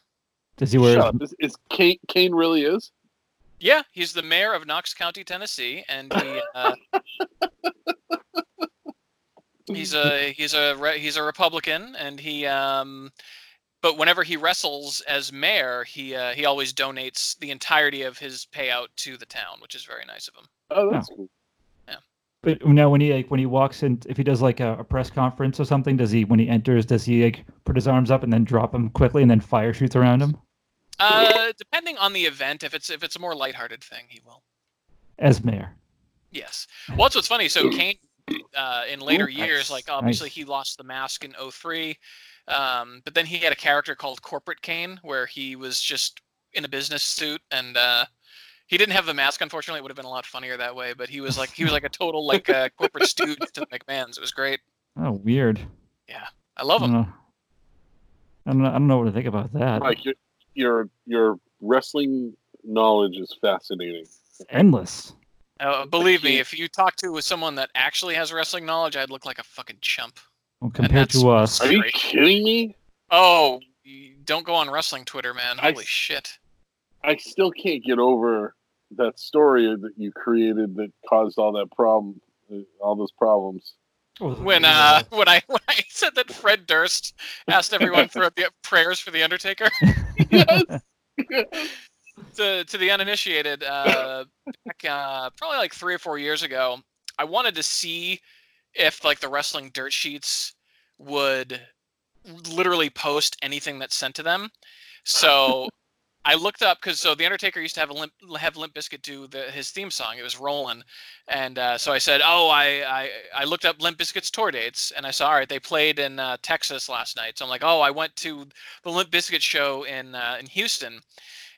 Does he wear? Shut His, up. Is, is Kane, Kane really is? Yeah, he's the mayor of Knox County, Tennessee, and he uh, he's a he's a re- he's a Republican, and he um, but whenever he wrestles as mayor, he uh, he always donates the entirety of his payout to the town, which is very nice of him. Oh, that's cool. but now when he like when he walks in, if he does like a, a press conference or something, does he when he enters, does he like put his arms up and then drop them quickly and then fire shoots around him Uh, depending on the event, if it's if it's a more lighthearted thing, he will. as mayor? Yes. Well, that's what's funny. So Kane, uh, in later Ooh, years, nice, like obviously nice. he lost the mask in 03, um, but then he had a character called Corporate Kane where he was just in a business suit and uh, he didn't have the mask. Unfortunately, it would have been a lot funnier that way. But he was like he was like a total like uh, corporate stooge to the McMahon's. It was great. Oh, weird. Yeah, I love I him. don't know. I don't know, I don't know what to think about that. Mike, your, your your wrestling knowledge is fascinating. It's endless. Uh, believe me, if you talk to someone that actually has wrestling knowledge, I'd look like a fucking chump. Well, compared to us, Are you Great. kidding me? Oh, don't go on wrestling Twitter, man. Holy s- shit. I still can't get over that story that you created that caused all that problem, uh, all those problems. when uh when I when I said that Fred Durst asked everyone for the prayers for the Undertaker yes. To to the uninitiated uh, back uh, probably like three or four years ago, I wanted to see if like the wrestling dirt sheets would literally post anything that's sent to them. So I looked up because so the Undertaker used to have a limp have Limp Bizkit do the, his theme song. It was rolling, and uh, so I said, "Oh, I, I I looked up Limp Bizkit's tour dates, and I saw all right they played in uh, Texas last night. So I'm like, oh, I went to the Limp Bizkit show in uh, in Houston,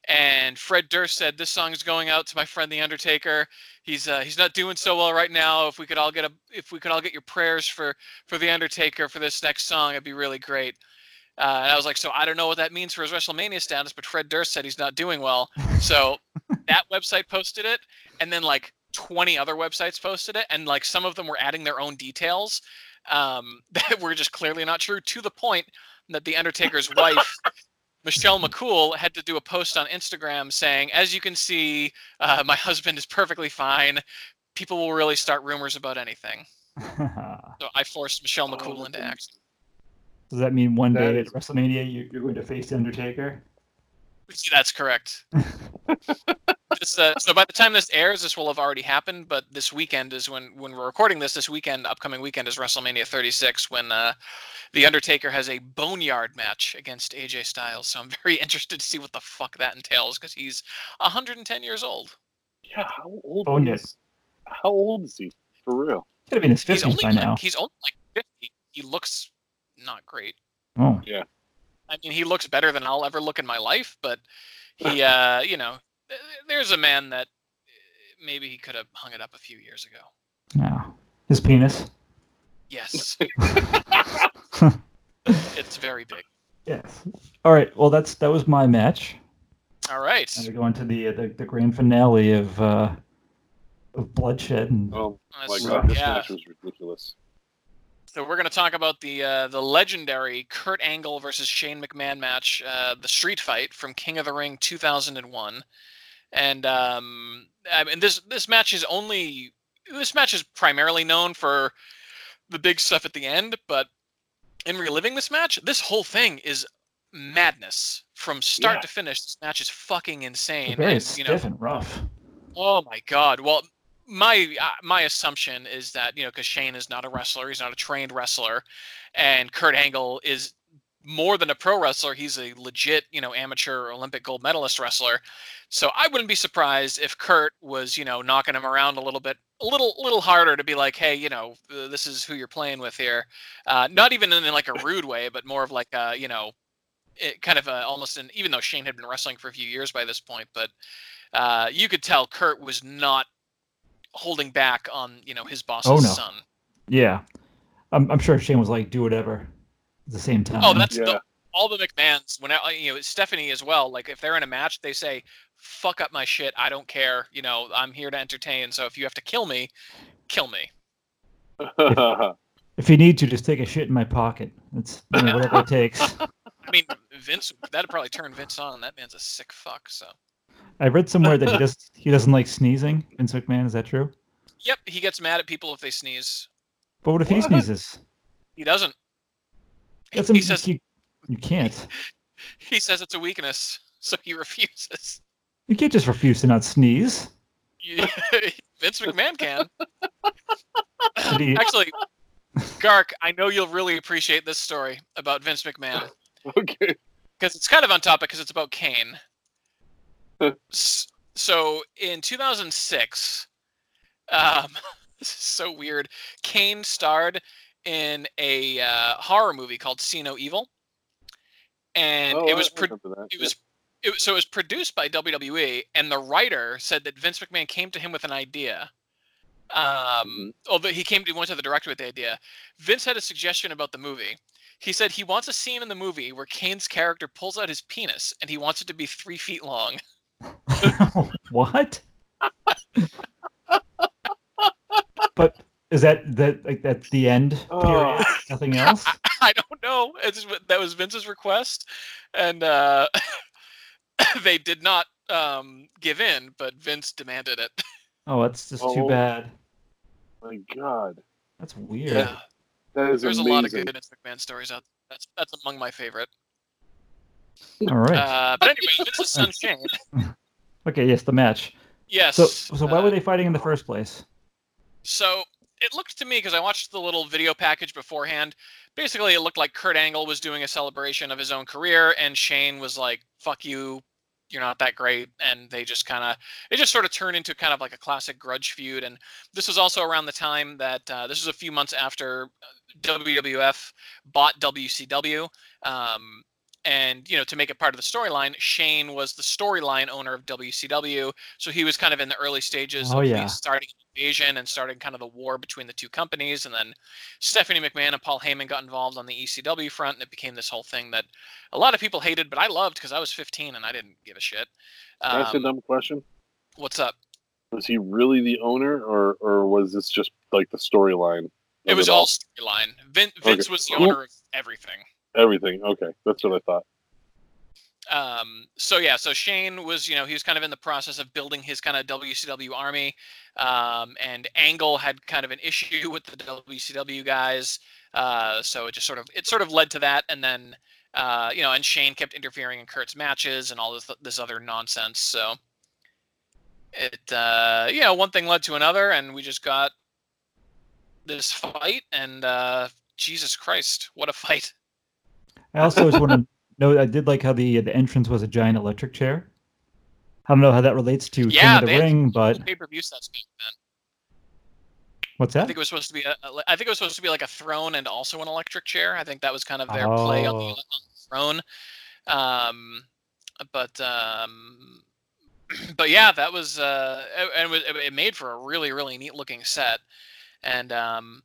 and Fred Durst said this song is going out to my friend the Undertaker. He's uh, he's not doing so well right now. If we could all get a if we could all get your prayers for for the Undertaker for this next song, it'd be really great. Uh, and I was like, so I don't know what that means for his WrestleMania status, but Fred Durst said he's not doing well. So that website posted it, and then like 20 other websites posted it, and like some of them were adding their own details um, that were just clearly not true. To the point that the Undertaker's wife, Michelle McCool, had to do a post on Instagram saying, "As you can see, uh, my husband is perfectly fine. People will really start rumors about anything." So I forced Michelle Oh, McCool that's into action. Does that mean one That day at WrestleMania you, you're going to face the Undertaker? That's correct. this, uh, so by the time this airs, this will have already happened. But this weekend is when when we're recording this. This weekend, upcoming weekend is WrestleMania 36, when uh, the Undertaker has a boneyard match against AJ Styles. So I'm very interested to see what the fuck that entails because he's 110 years old. Yeah. How old Oh, yeah. is? How old is he? For real? Could have been in his He's fifties only by now. he's only like 50. He looks not great. Oh, yeah. I mean, he looks better than I'll ever look in my life, but he, uh, you know, th- there's a man that uh, maybe he could have hung it up a few years ago. no. His penis. Yes, it's very big. Yes. All right. Well, that's that was my match. All right. And we go into the the, the grand finale of uh, of bloodshed and Oh my Let's- god, this yeah. match was ridiculous. So we're going to talk about the uh, the legendary Kurt Angle versus Shane McMahon match, uh, the Street Fight from King of the Ring 2001, and um, I mean this this match is only this match is primarily known for the big stuff at the end, but in reliving this match, this whole thing is madness from start Yeah. to finish. This match is fucking insane. very and, you know, stiff and rough. Oh my god. Well, my uh, my assumption is that you know because Shane is not a wrestler, he's not a trained wrestler, and Kurt Angle is more than a pro wrestler. He's a legit you know amateur Olympic gold medalist wrestler. So I wouldn't be surprised if Kurt was you know knocking him around a little bit, a little little harder to be like, hey, you know, uh, this is who you're playing with here. Uh, not even in like a rude way, but more of like a you know, it kind of a, almost an even though Shane had been wrestling for a few years by this point, but uh, you could tell Kurt was not holding back on you know his boss's Oh, no. son. Yeah, I'm, I'm sure Shane was like, do whatever. At the same oh, time. Oh, that's Yeah. the, all the McMahons. When I, you know Stephanie as well. Like if they're in a match, they say, "Fuck up my shit. I don't care. You know, I'm here to entertain. So if you have to kill me, kill me." if you need to, just take a shit in my pocket. It's you know, whatever it takes. I mean, Vince. That'd probably turn Vince on. That man's a sick fuck. So. I read somewhere that he just he doesn't like sneezing. Vince McMahon, is that true? Yep, he gets mad at people if they sneeze. But what if he sneezes? He doesn't. He, That's a, he says you, you can't. he says it's a weakness, so he refuses. You can't just refuse to not sneeze. Vince McMahon can. Actually, Gark, I know you'll really appreciate this story about Vince McMahon okay. because it's kind of on topic because it's about Kane. So in 2006, um, this is so weird. Kane starred in a uh, horror movie called See No Evil, and Oh, it was pro- remember that. it was it, was- so it was produced by WWE, and the writer said that Vince McMahon came to him with an idea. Um, although he came to went to the director with the idea, Vince had a suggestion about the movie. He said he wants a scene in the movie where Kane's character pulls out his penis, and he wants it to be three feet long. what? but is that that like that's the end? Period. Nothing else. I don't know. It's that was Vince's request, and uh, they did not um, give in, but Vince demanded it. Oh, that's just too Oh. bad. My God, That's weird. Yeah, that is there's amazing. a lot of good Vince McMahon stories out. There. That's that's among my favorite. All right. Uh, but anyway, Vince's son Shane. okay. Yes, the match. Yes. So, so why uh, were they fighting in the first place? So it looked to me because I watched the little video package beforehand. Basically, it looked like Kurt Angle was doing a celebration of his own career, and Shane was like, "Fuck you, you're not that great." And they just kind of, it just sort of turned into kind of like a classic grudge feud. And this was also around the time that uh, this was a few months after uh, WWF bought WCW. Um, and you know, to make it part of the storyline, Shane was the storyline owner of WCW, so he was kind of in the early stages Oh, of yeah. the starting invasion and starting kind of the war between the two companies. And then Stephanie McMahon and Paul Heyman got involved on the ECW front, and it became this whole thing that a lot of people hated, but I loved because I was 15 and I didn't give a shit. Can I ask a Um, dumb question? what's up? Was he really the owner, or or was this just like the storyline? It of was all? all storyline. Vin- Vince Okay. was the Cool. owner of everything. Everything. Okay, that's what I thought. um so yeah so shane was you know he was kind of in the process of building his kind of wcw army um and angle had kind of an issue with the wcw guys uh so it just sort of it sort of led to that and then uh you know and shane kept interfering in kurt's matches and all this this other nonsense so it uh you know one thing led to another and we just got this fight and uh jesus christ what a fight I also just want to note I did like how the the entrance was a giant electric chair. I don't know how that relates to King of the Ring, but sets back then what's that? I think it was supposed to be a, I think it was supposed to be like a throne and also an electric chair. I think that was kind of their play on the, Oh. on the throne. Um, but um, but yeah, that was uh, it- and it, it made for a really really neat looking set, and um,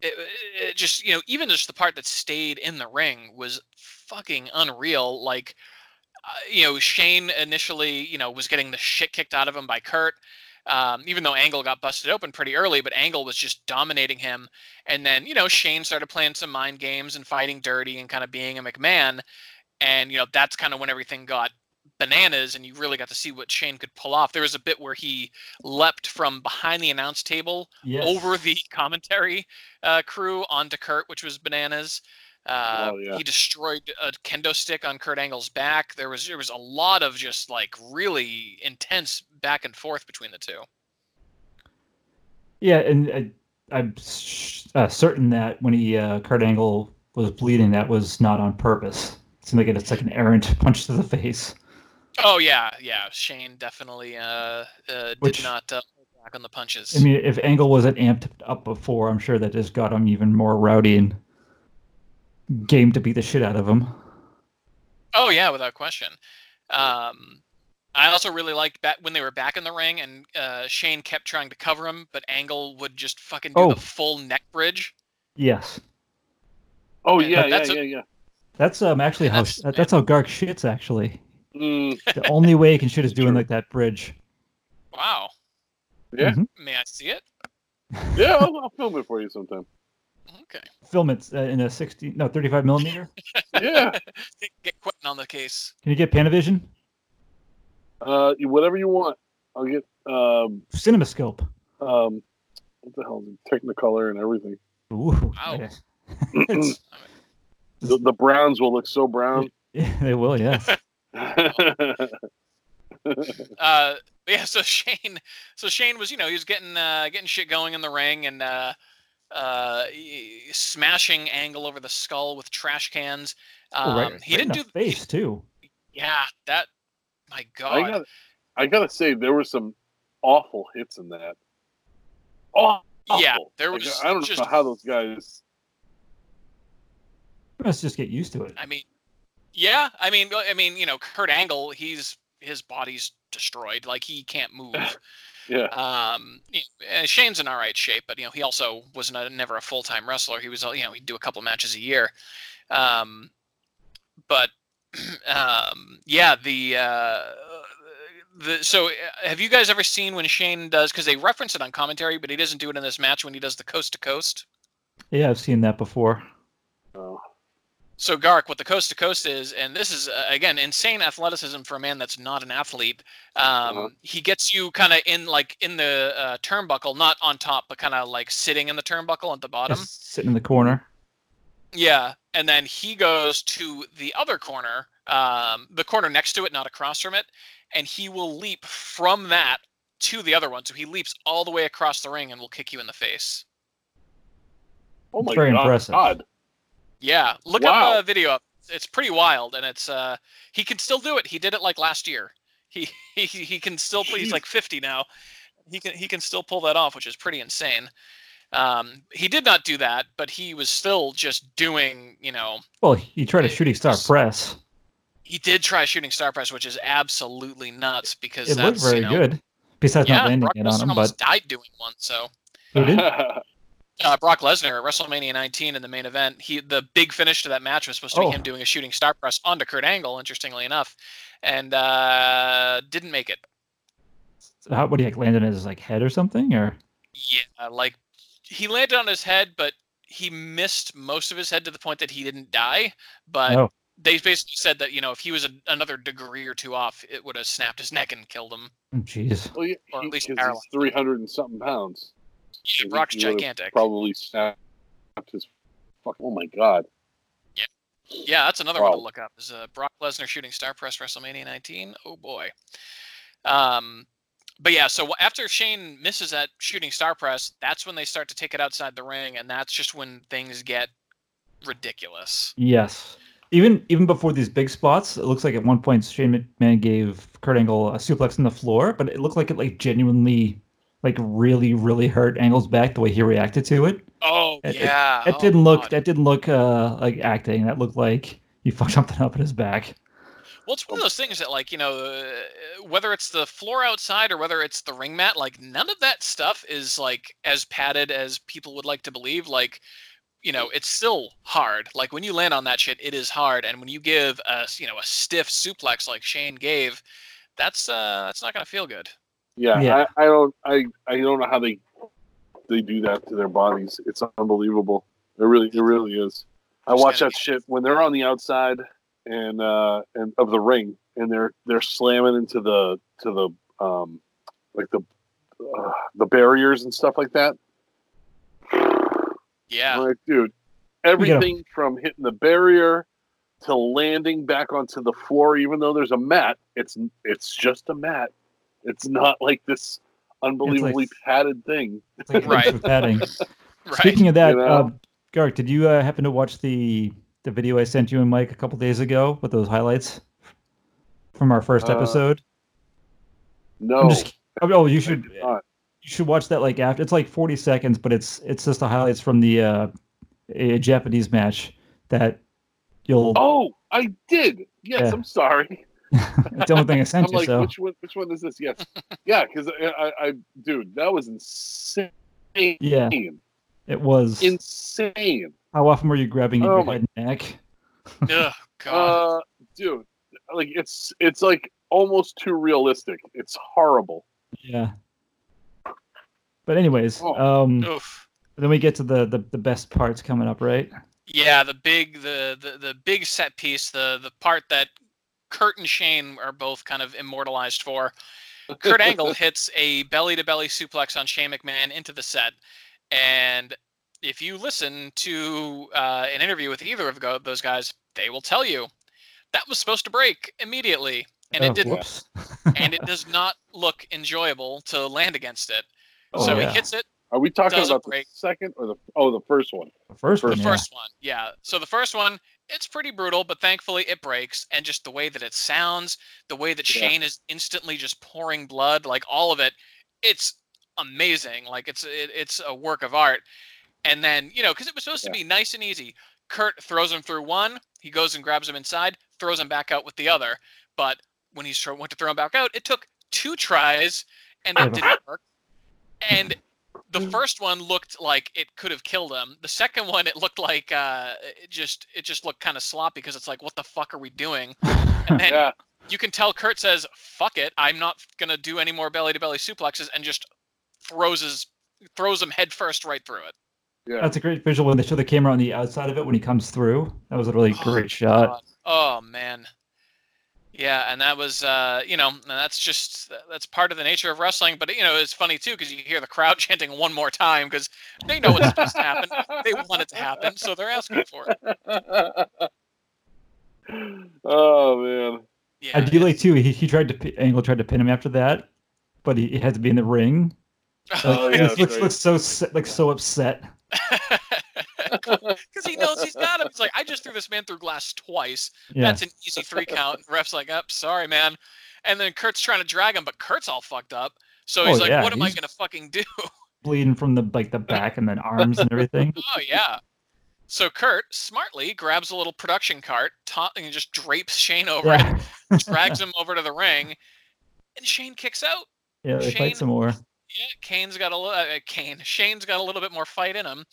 it, it just you know even just the part that stayed in the ring was fucking unreal. Like uh, you know Shane initially you know was getting the shit kicked out of him by Kurt um, even though Angle got busted open pretty early, but Angle was just dominating him. And then, you know, Shane started playing some mind games and fighting dirty and kind of being a McMahon. And, you know, that's kind of when everything got bananas and you really got to see what Shane could pull off. There was a bit where he leapt from behind the announce table Yes. over the commentary uh, crew onto Kurt, which was bananas. Uh, Oh, yeah. He destroyed a kendo stick on Kurt Angle's back. There was there was a lot of just like really intense back and forth between the two. Yeah, and I, I'm sh- uh, certain that when he uh, Kurt Angle was bleeding, that was not on purpose. It seemed like it's like an errant punch to the face. Oh yeah, yeah. Shane definitely uh, uh, did not uh, hold back on the punches. I mean, if Angle wasn't amped up before, I'm sure that just got him even more rowdy and game to beat the shit out of him. Oh yeah, without question. Um, I also really liked back when they were back in the ring and uh, Shane kept trying to cover him, but Angle would just fucking do Oh. the full neck bridge. Yes, Oh Yeah, yeah, yeah, that's a- yeah, yeah. that's um actually how That's- that's how Gark shits. Actually, Mm, the only way you can shoot is doing like that bridge. Wow. Yeah. Mhm. May I see it? yeah, I'll, I'll film it for you sometime. Okay. Film it uh, in a 60 no 35 millimeter. Yeah, Get, get Quentin on the case. Can you get Panavision? uh, whatever you want. I'll get um, CinemaScope. um, what the hell? is it? Technicolor and everything. Ooh, Wow. yeah. The, the browns will look so brown. yeah, they will. Yes. Uh, yeah. So Shane, so Shane was, you know, he was getting uh, getting shit going in the ring and uh, uh, smashing Angle over the skull with trash cans. Um, Oh, right, he right in didn't the do. face too. Yeah, that. My I God. got, I gotta say, there were some awful hits in that. Awful. Yeah, there Like, was I don't just- know how those guys. Let's just get used to it. I mean, yeah. I mean, I mean, you know, Kurt Angle, he's his body's destroyed. Like he can't move. Yeah. Um, you know, Shane's in all right shape, but you know, he also was not, never a full time wrestler. He was, uh, you know, he'd do a couple matches a year. Um, but um, yeah, the uh, the so uh, have you guys ever seen when Shane does? Because they reference it on commentary, but he doesn't do it in this match when he does the coast to coast. Yeah, I've seen that before. Oh. So Gark, what the coast to coast is, and this is uh, again insane athleticism for a man that's not an athlete. Um, Uh-huh. He gets you kind of in like in the uh, turnbuckle, not on top, but kind of like sitting in the turnbuckle at the bottom. Just sitting in the corner. Yeah, and then he goes to the other corner, um, the corner next to it, not across from it, and he will leap from that to the other one. So he leaps all the way across the ring and will kick you in the face. Oh my Very god. impressive. God. Yeah, look Wow. up a video up. It's pretty wild, and it's uh he can still do it. He did it like last year. He he he can still he's like 50 now. He can he can still pull that off, which is pretty insane. Um, he did not do that, but he was still just doing, you know, Well, he tried a shooting star press. he did try shooting star press, which is absolutely nuts because It that's looked very you know, good. Besides Yeah, not landing Brock it on Lesnar him, but almost died doing one. So who did? uh, Brock Lesnar at WrestleMania 19 in the main event, he the big finish to that match was supposed to be Oh. him doing a shooting star press onto Kurt Angle, interestingly enough, and uh, didn't make it. How would he like land on his like head or something? Or Yeah, like he landed on his head, but he missed most of his head to the point that he didn't die. But Oh. they basically said that you know if he was a, another degree or two off, it would have snapped his neck and killed him. oh, jeez. well, yeah, Or at he- least 'cause he's 300 and something pounds. Yeah, He- Brock's gigantic. Probably snapped his fuck. Oh my god. Yeah, yeah, that's another one to look up. Is uh, Brock Lesnar shooting star press WrestleMania 19? Oh boy. Um, but yeah, so after Shane misses that shooting star press, that's when they start to take it outside the ring, and that's just when things get ridiculous. Yes. Even even before these big spots, it looks like at one point Shane McMahon gave Kurt Angle a suplex on the floor, but it looked like it like genuinely like really really hurt Angle's back the way he reacted to it. Oh It- it- yeah, That oh, didn't look God. that didn't look uh like acting. That looked like he fucked something up in his back. Well, it's one of those things that, like, you know, uh, whether it's the floor outside or whether it's the ring mat, like, none of that stuff is like as padded as people would like to believe. Like, you know, it's still hard. Like when you land on that shit, it is hard. And when you give a, you know, a stiff suplex like Shane gave, that's uh, that's not gonna feel good. Yeah, Yeah. I, I don't I, I don't know how they they do that to their bodies. It's unbelievable. It really it really is. I watch that shit when they're on the outside and uh and of the ring and they're they're slamming into the to the um like the uh, the barriers and stuff like that. Yeah, like, dude, everything from hitting the barrier to landing back onto the floor, even though there's a mat, it's it's just a mat. It's not like this unbelievably padded thing. It's like Right. padding. Right. Speaking of that, You know? uh, Gark, did you uh, happen to watch the the video I sent you and Mike a couple days ago with those highlights from our first Uh, episode? No, I'm just, oh, you should you should watch that like after. It's like 40 seconds, but it's it's just the highlights from the uh, a Japanese match that you'll. Oh, I did. Yes, Yeah. I'm sorry. It's the only thing I I'm sent you. like, So which one? Which one is this? Yes, yeah, because I, I, I, dude, that was insane. yeah, it was. Insane. How often were you grabbing Oh your my- head neck? Ugh, God. Uh, dude, like it's it's like almost too realistic. It's horrible. Yeah. But anyways, Oh. um, Oof. then we get to the, the the best parts coming up, right? Yeah, the big the, the the big set piece, the the part that Kurt and Shane are both kind of immortalized for. Kurt Angle hits a belly to belly suplex on Shane McMahon into the set. And if you listen to uh, an interview with either of go- those guys, they will tell you that was supposed to break immediately. And Oh, it didn't. And it does not look enjoyable to land against it. Oh, so yeah. he hits it. Are we talking Doesn't about the break. second or the oh the first one? The first The one, yeah. first one, yeah. So the first one, it's pretty brutal, but thankfully it breaks. And just the way that it sounds, the way that Yeah. Shane is instantly just pouring blood, like all of it, it's amazing. Like it's it, it's a work of art. And then you know, because it was supposed Yeah. to be nice and easy. Kurt throws him through one, he goes and grabs him inside, throws him back out with the other. But when he went to throw him back out, it took two tries, and it didn't work. And the first one looked like it could have killed him. The second one, it looked like uh, it just it just looked kind of sloppy because it's like, what the fuck are we doing? And then Yeah, you can tell Kurt says, "Fuck it, I'm not gonna do any more belly to belly suplexes," and just throws his throws him head first right through it. yeah. That's a great visual when they show the camera on the outside of it when he comes through. That was a really Oh, great shot. Oh man. Yeah, and that was, uh, you know, and that's just that's part of the nature of wrestling. But you know, it's funny too because you hear the crowd chanting one more time because they know what's supposed to happen. They want it to happen, so they're asking for it. oh man. Yeah, I do like too. He, he tried to pi- Angle tried to pin him after that, but he, he had to be in the ring. Oh, Like, yeah, he looks, right. looks so like so upset. Because he knows he's got him. He's like, I just threw this man through glass twice. Yeah, That's an easy three count. And ref's like, up, sorry, man. And then Kurt's trying to drag him, but Kurt's all fucked up. So he's Oh, like, yeah, what am I gonna fucking do? bleeding from the like the back and then arms and everything. Oh yeah. So Kurt smartly grabs a little production cart, ta- and just drapes Shane over Yeah, it, drags him over to the ring, and Shane kicks out. yeah. They Shane- fight some more. Yeah, Kane's got a little. Uh, Kane, Shane's got a little bit more fight in him,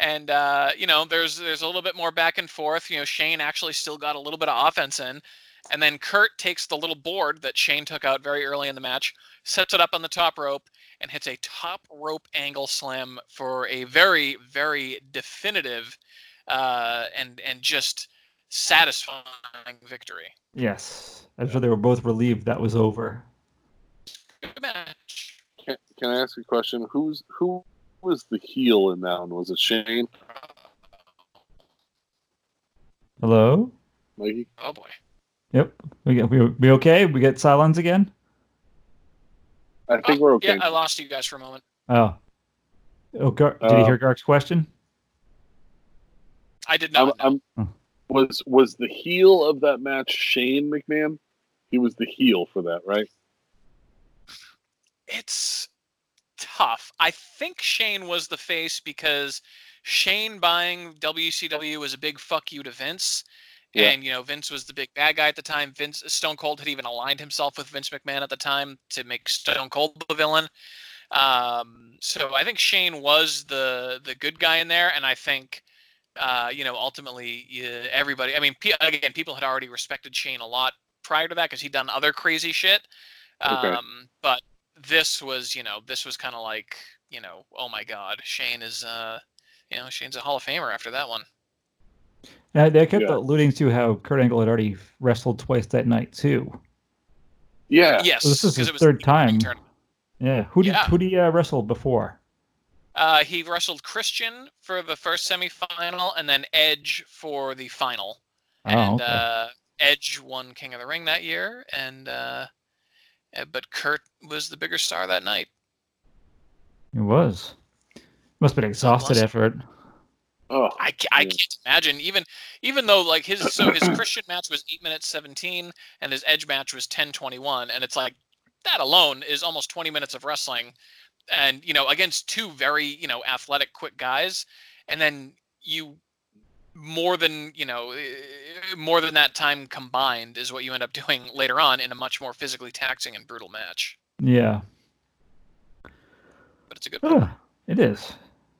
and uh, you know, there's there's a little bit more back and forth. You know, Shane actually still got a little bit of offense in, and then Kurt takes the little board that Shane took out very early in the match, sets it up on the top rope, and hits a top rope angle slam for a very very definitive uh, and and just satisfying victory. Yes, I'm sure they were both relieved that was over. Good match. Can, can I ask a question? Who's who was the heel in that one? Was it Shane? Hello. Mikey? Oh boy. Yep. We get we, we okay? We get silence again. I think Oh, we're okay. Yeah, I lost you guys for a moment. Oh. Oh, Gar- did you Uh, hear Gark's question? I did I'm, not. I'm, Oh. was was the heel of that match Shane McMahon? He was the heel for that, right? it's tough. I think Shane was the face because Shane buying WCW was a big fuck you to Vince. Yeah. And you know Vince was the big bad guy at the time. Vince Stone Cold had even aligned himself with Vince McMahon at the time to make Stone Cold the villain. Um, so I think Shane was the the good guy in there, and I think uh, you know ultimately yeah, everybody. I mean, pe- again, people had already respected Shane a lot prior to that because he'd done other crazy shit. Okay. Um, but this was, you know, this was kind of like, you know, oh my God, Shane is, uh, you know, Shane's a Hall of Famer after that one. Yeah, they kept Yeah. alluding to how Kurt Angle had already wrestled twice that night too. Yeah. Yes, this is his it was third time. tournament. Yeah. Who did Yeah. who did he uh, wrestle before? Uh, he wrestled Christian for the first semifinal, and then Edge for the final. Oh, and okay. uh, Edge won King of the Ring that year, and uh, Uh, but Kurt was the bigger star that night. It was. Must have been exhausted was. effort. Oh, I, I can't imagine even even though like his so his Christian match was eight minutes seventeen and his Edge match was ten twenty one and it's like that alone is almost twenty minutes of wrestling, and you know against two very you know athletic quick guys, and then you more than you know eh, more than that time combined is what you end up doing later on in a much more physically taxing and brutal match. Yeah. But it's a good it is.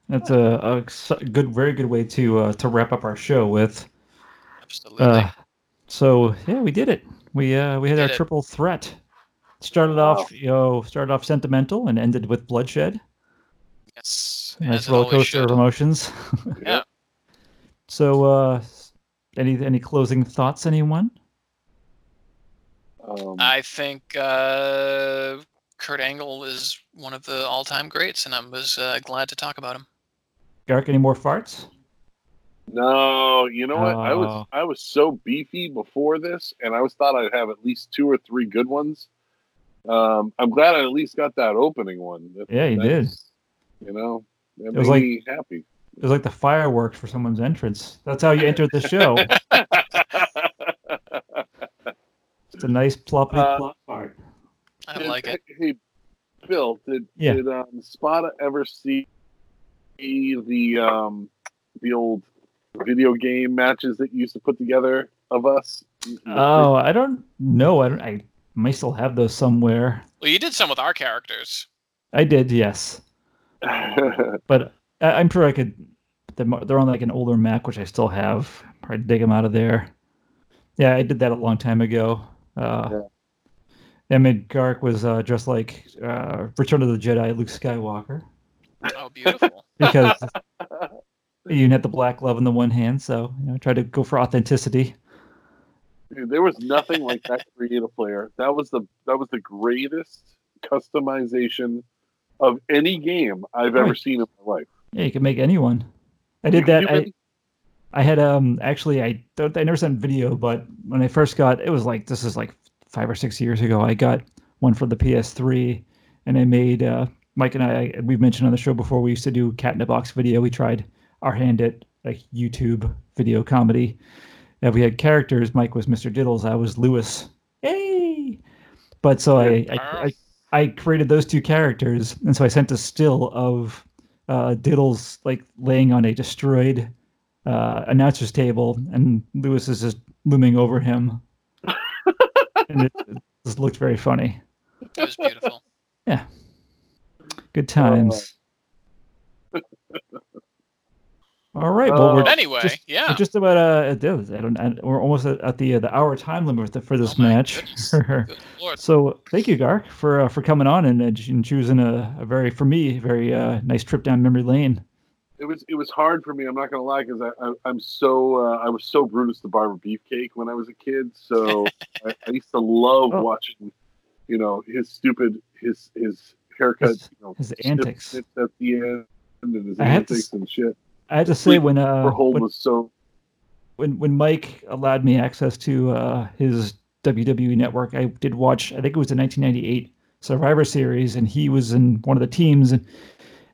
That's a good, very good way to uh, to wrap up our show with. absolutely. Uh, so yeah, we did it. We uh, we had our it. triple threat. Started Wow. off, you know, started off sentimental and ended with bloodshed. yes, Nice roller coaster of emotions. Yeah. So, uh, any any closing thoughts, anyone? um, I think uh, Kurt Angle is one of the all-time greats, and I was uh, glad to talk about him. Gark, any more farts? no, you know what? I was I was so beefy before this, and I was thought I'd have at least two or three good ones. Um, I'm glad I at least got that opening one. That- Yeah, you did. You know, that It made was like- me happy. It was like the fireworks for someone's entrance. That's how you entered the show. It's a nice ploppy Uh, plop fart. I Did- like it. Hey, Bill, did Yeah. did um, Spada ever see the um, the old video game matches that you used to put together of us? Oh, I don't know. I don't. I may still have those somewhere. Well, you did some with our characters. I did, yes, but I, I'm sure I could. They're on like an older Mac, which I still have. Probably dig them out of there. Yeah, I did that a long time ago. Uh, Yeah. I mean, Gark was uh, just like uh, Return of the Jedi, Luke Skywalker, Oh, beautiful. because you had the black glove in the one hand, so you know, try to go for authenticity. Dude, there was nothing like that creative player. That was the that was the greatest customization of any game I've ever Right. seen in my life. Yeah, you can make anyone. I did that. I, I had um actually I don't I never sent video, but when I first got it was like this is like five or six years ago. I got one for the PS3, and I made uh, Mike and I we've mentioned on the show before. We used to do cat in a box video. We tried our hand at like YouTube video comedy. And we had characters. Mike was Mr. Diddles. I was Lewis. Hey! But so I, I, I I created those two characters, and so I sent a still of uh, Diddles like laying on a destroyed uh, announcer's table, and Lewis is just looming over him, and it, it just looked very funny. It was beautiful. Yeah. Good times. All right, well we're, Uh, Anyway, just- yeah. we're just about uh, at the- I don't, I- we're almost at, at the uh, the hour time limit for this Oh match. Good lord. So thank you, Gark, for uh, for coming on and, uh, and choosing a, a very for me very uh, nice trip down memory lane. It was it was hard for me. I'm not gonna lie because I, I I'm so uh, I was so Brutus the Barber Beefcake when I was a kid. So I, I used to love Oh. watching, you know, his stupid his his haircut, His- you know, his antics. at the end and his I had to antics and shit. I had to say when uh when, was so when when Mike allowed me access to uh, his WWE network, I did watch. I think it was the 1998 Survivor Series, and he was in one of the teams. And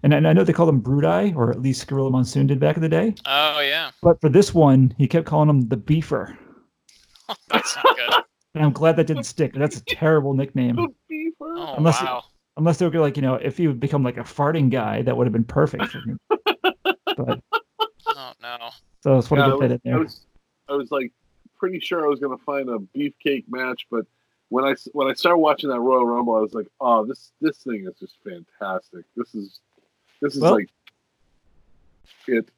and I I know they called him Brudai, or at least Gorilla Monsoon did back in the day. Oh yeah. But for this one, he kept calling him the Beefer, That's not good. and I'm glad that didn't stick. That's a terrible nickname. the beaver. Oh Unless you- wow. Unless they were like, you know, if he would become like a farting guy, that would have been perfect for him. But Oh no. so it's what Yeah, I I get that was, in I was I was like pretty sure I was gonna find a beefcake match, but when I s- when I started watching that Royal Rumble, I was like, oh, this this thing is just fantastic. This is this is Well- like it.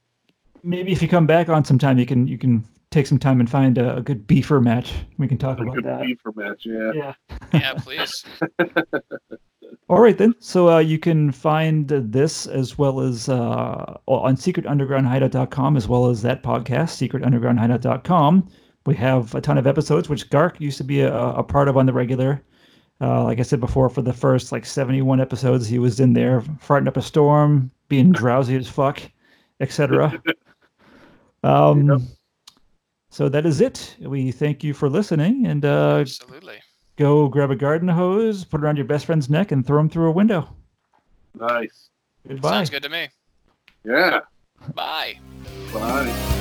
Maybe if you come back on sometime, you can you can take some time and find a, a good beefer match. We can talk A about good that. beefer match, yeah. Yeah. Yeah, please. All right then. So uh, you can find this as well as uh, on secretundergroundhideout.com as well as that podcast, secretundergroundhideout.com. We have a ton of episodes, which Gark used to be a, a part of on the regular. Uh, like I said before, for the first like 71 episodes, he was in there farting up a storm, being drowsy as fuck, etc. Um, Yep. So that is it. We thank you for listening and uh, Absolutely. go grab a garden hose, put it around your best friend's neck, and throw him through a window. Nice. Goodbye. Sounds good to me. Yeah. Bye. Bye.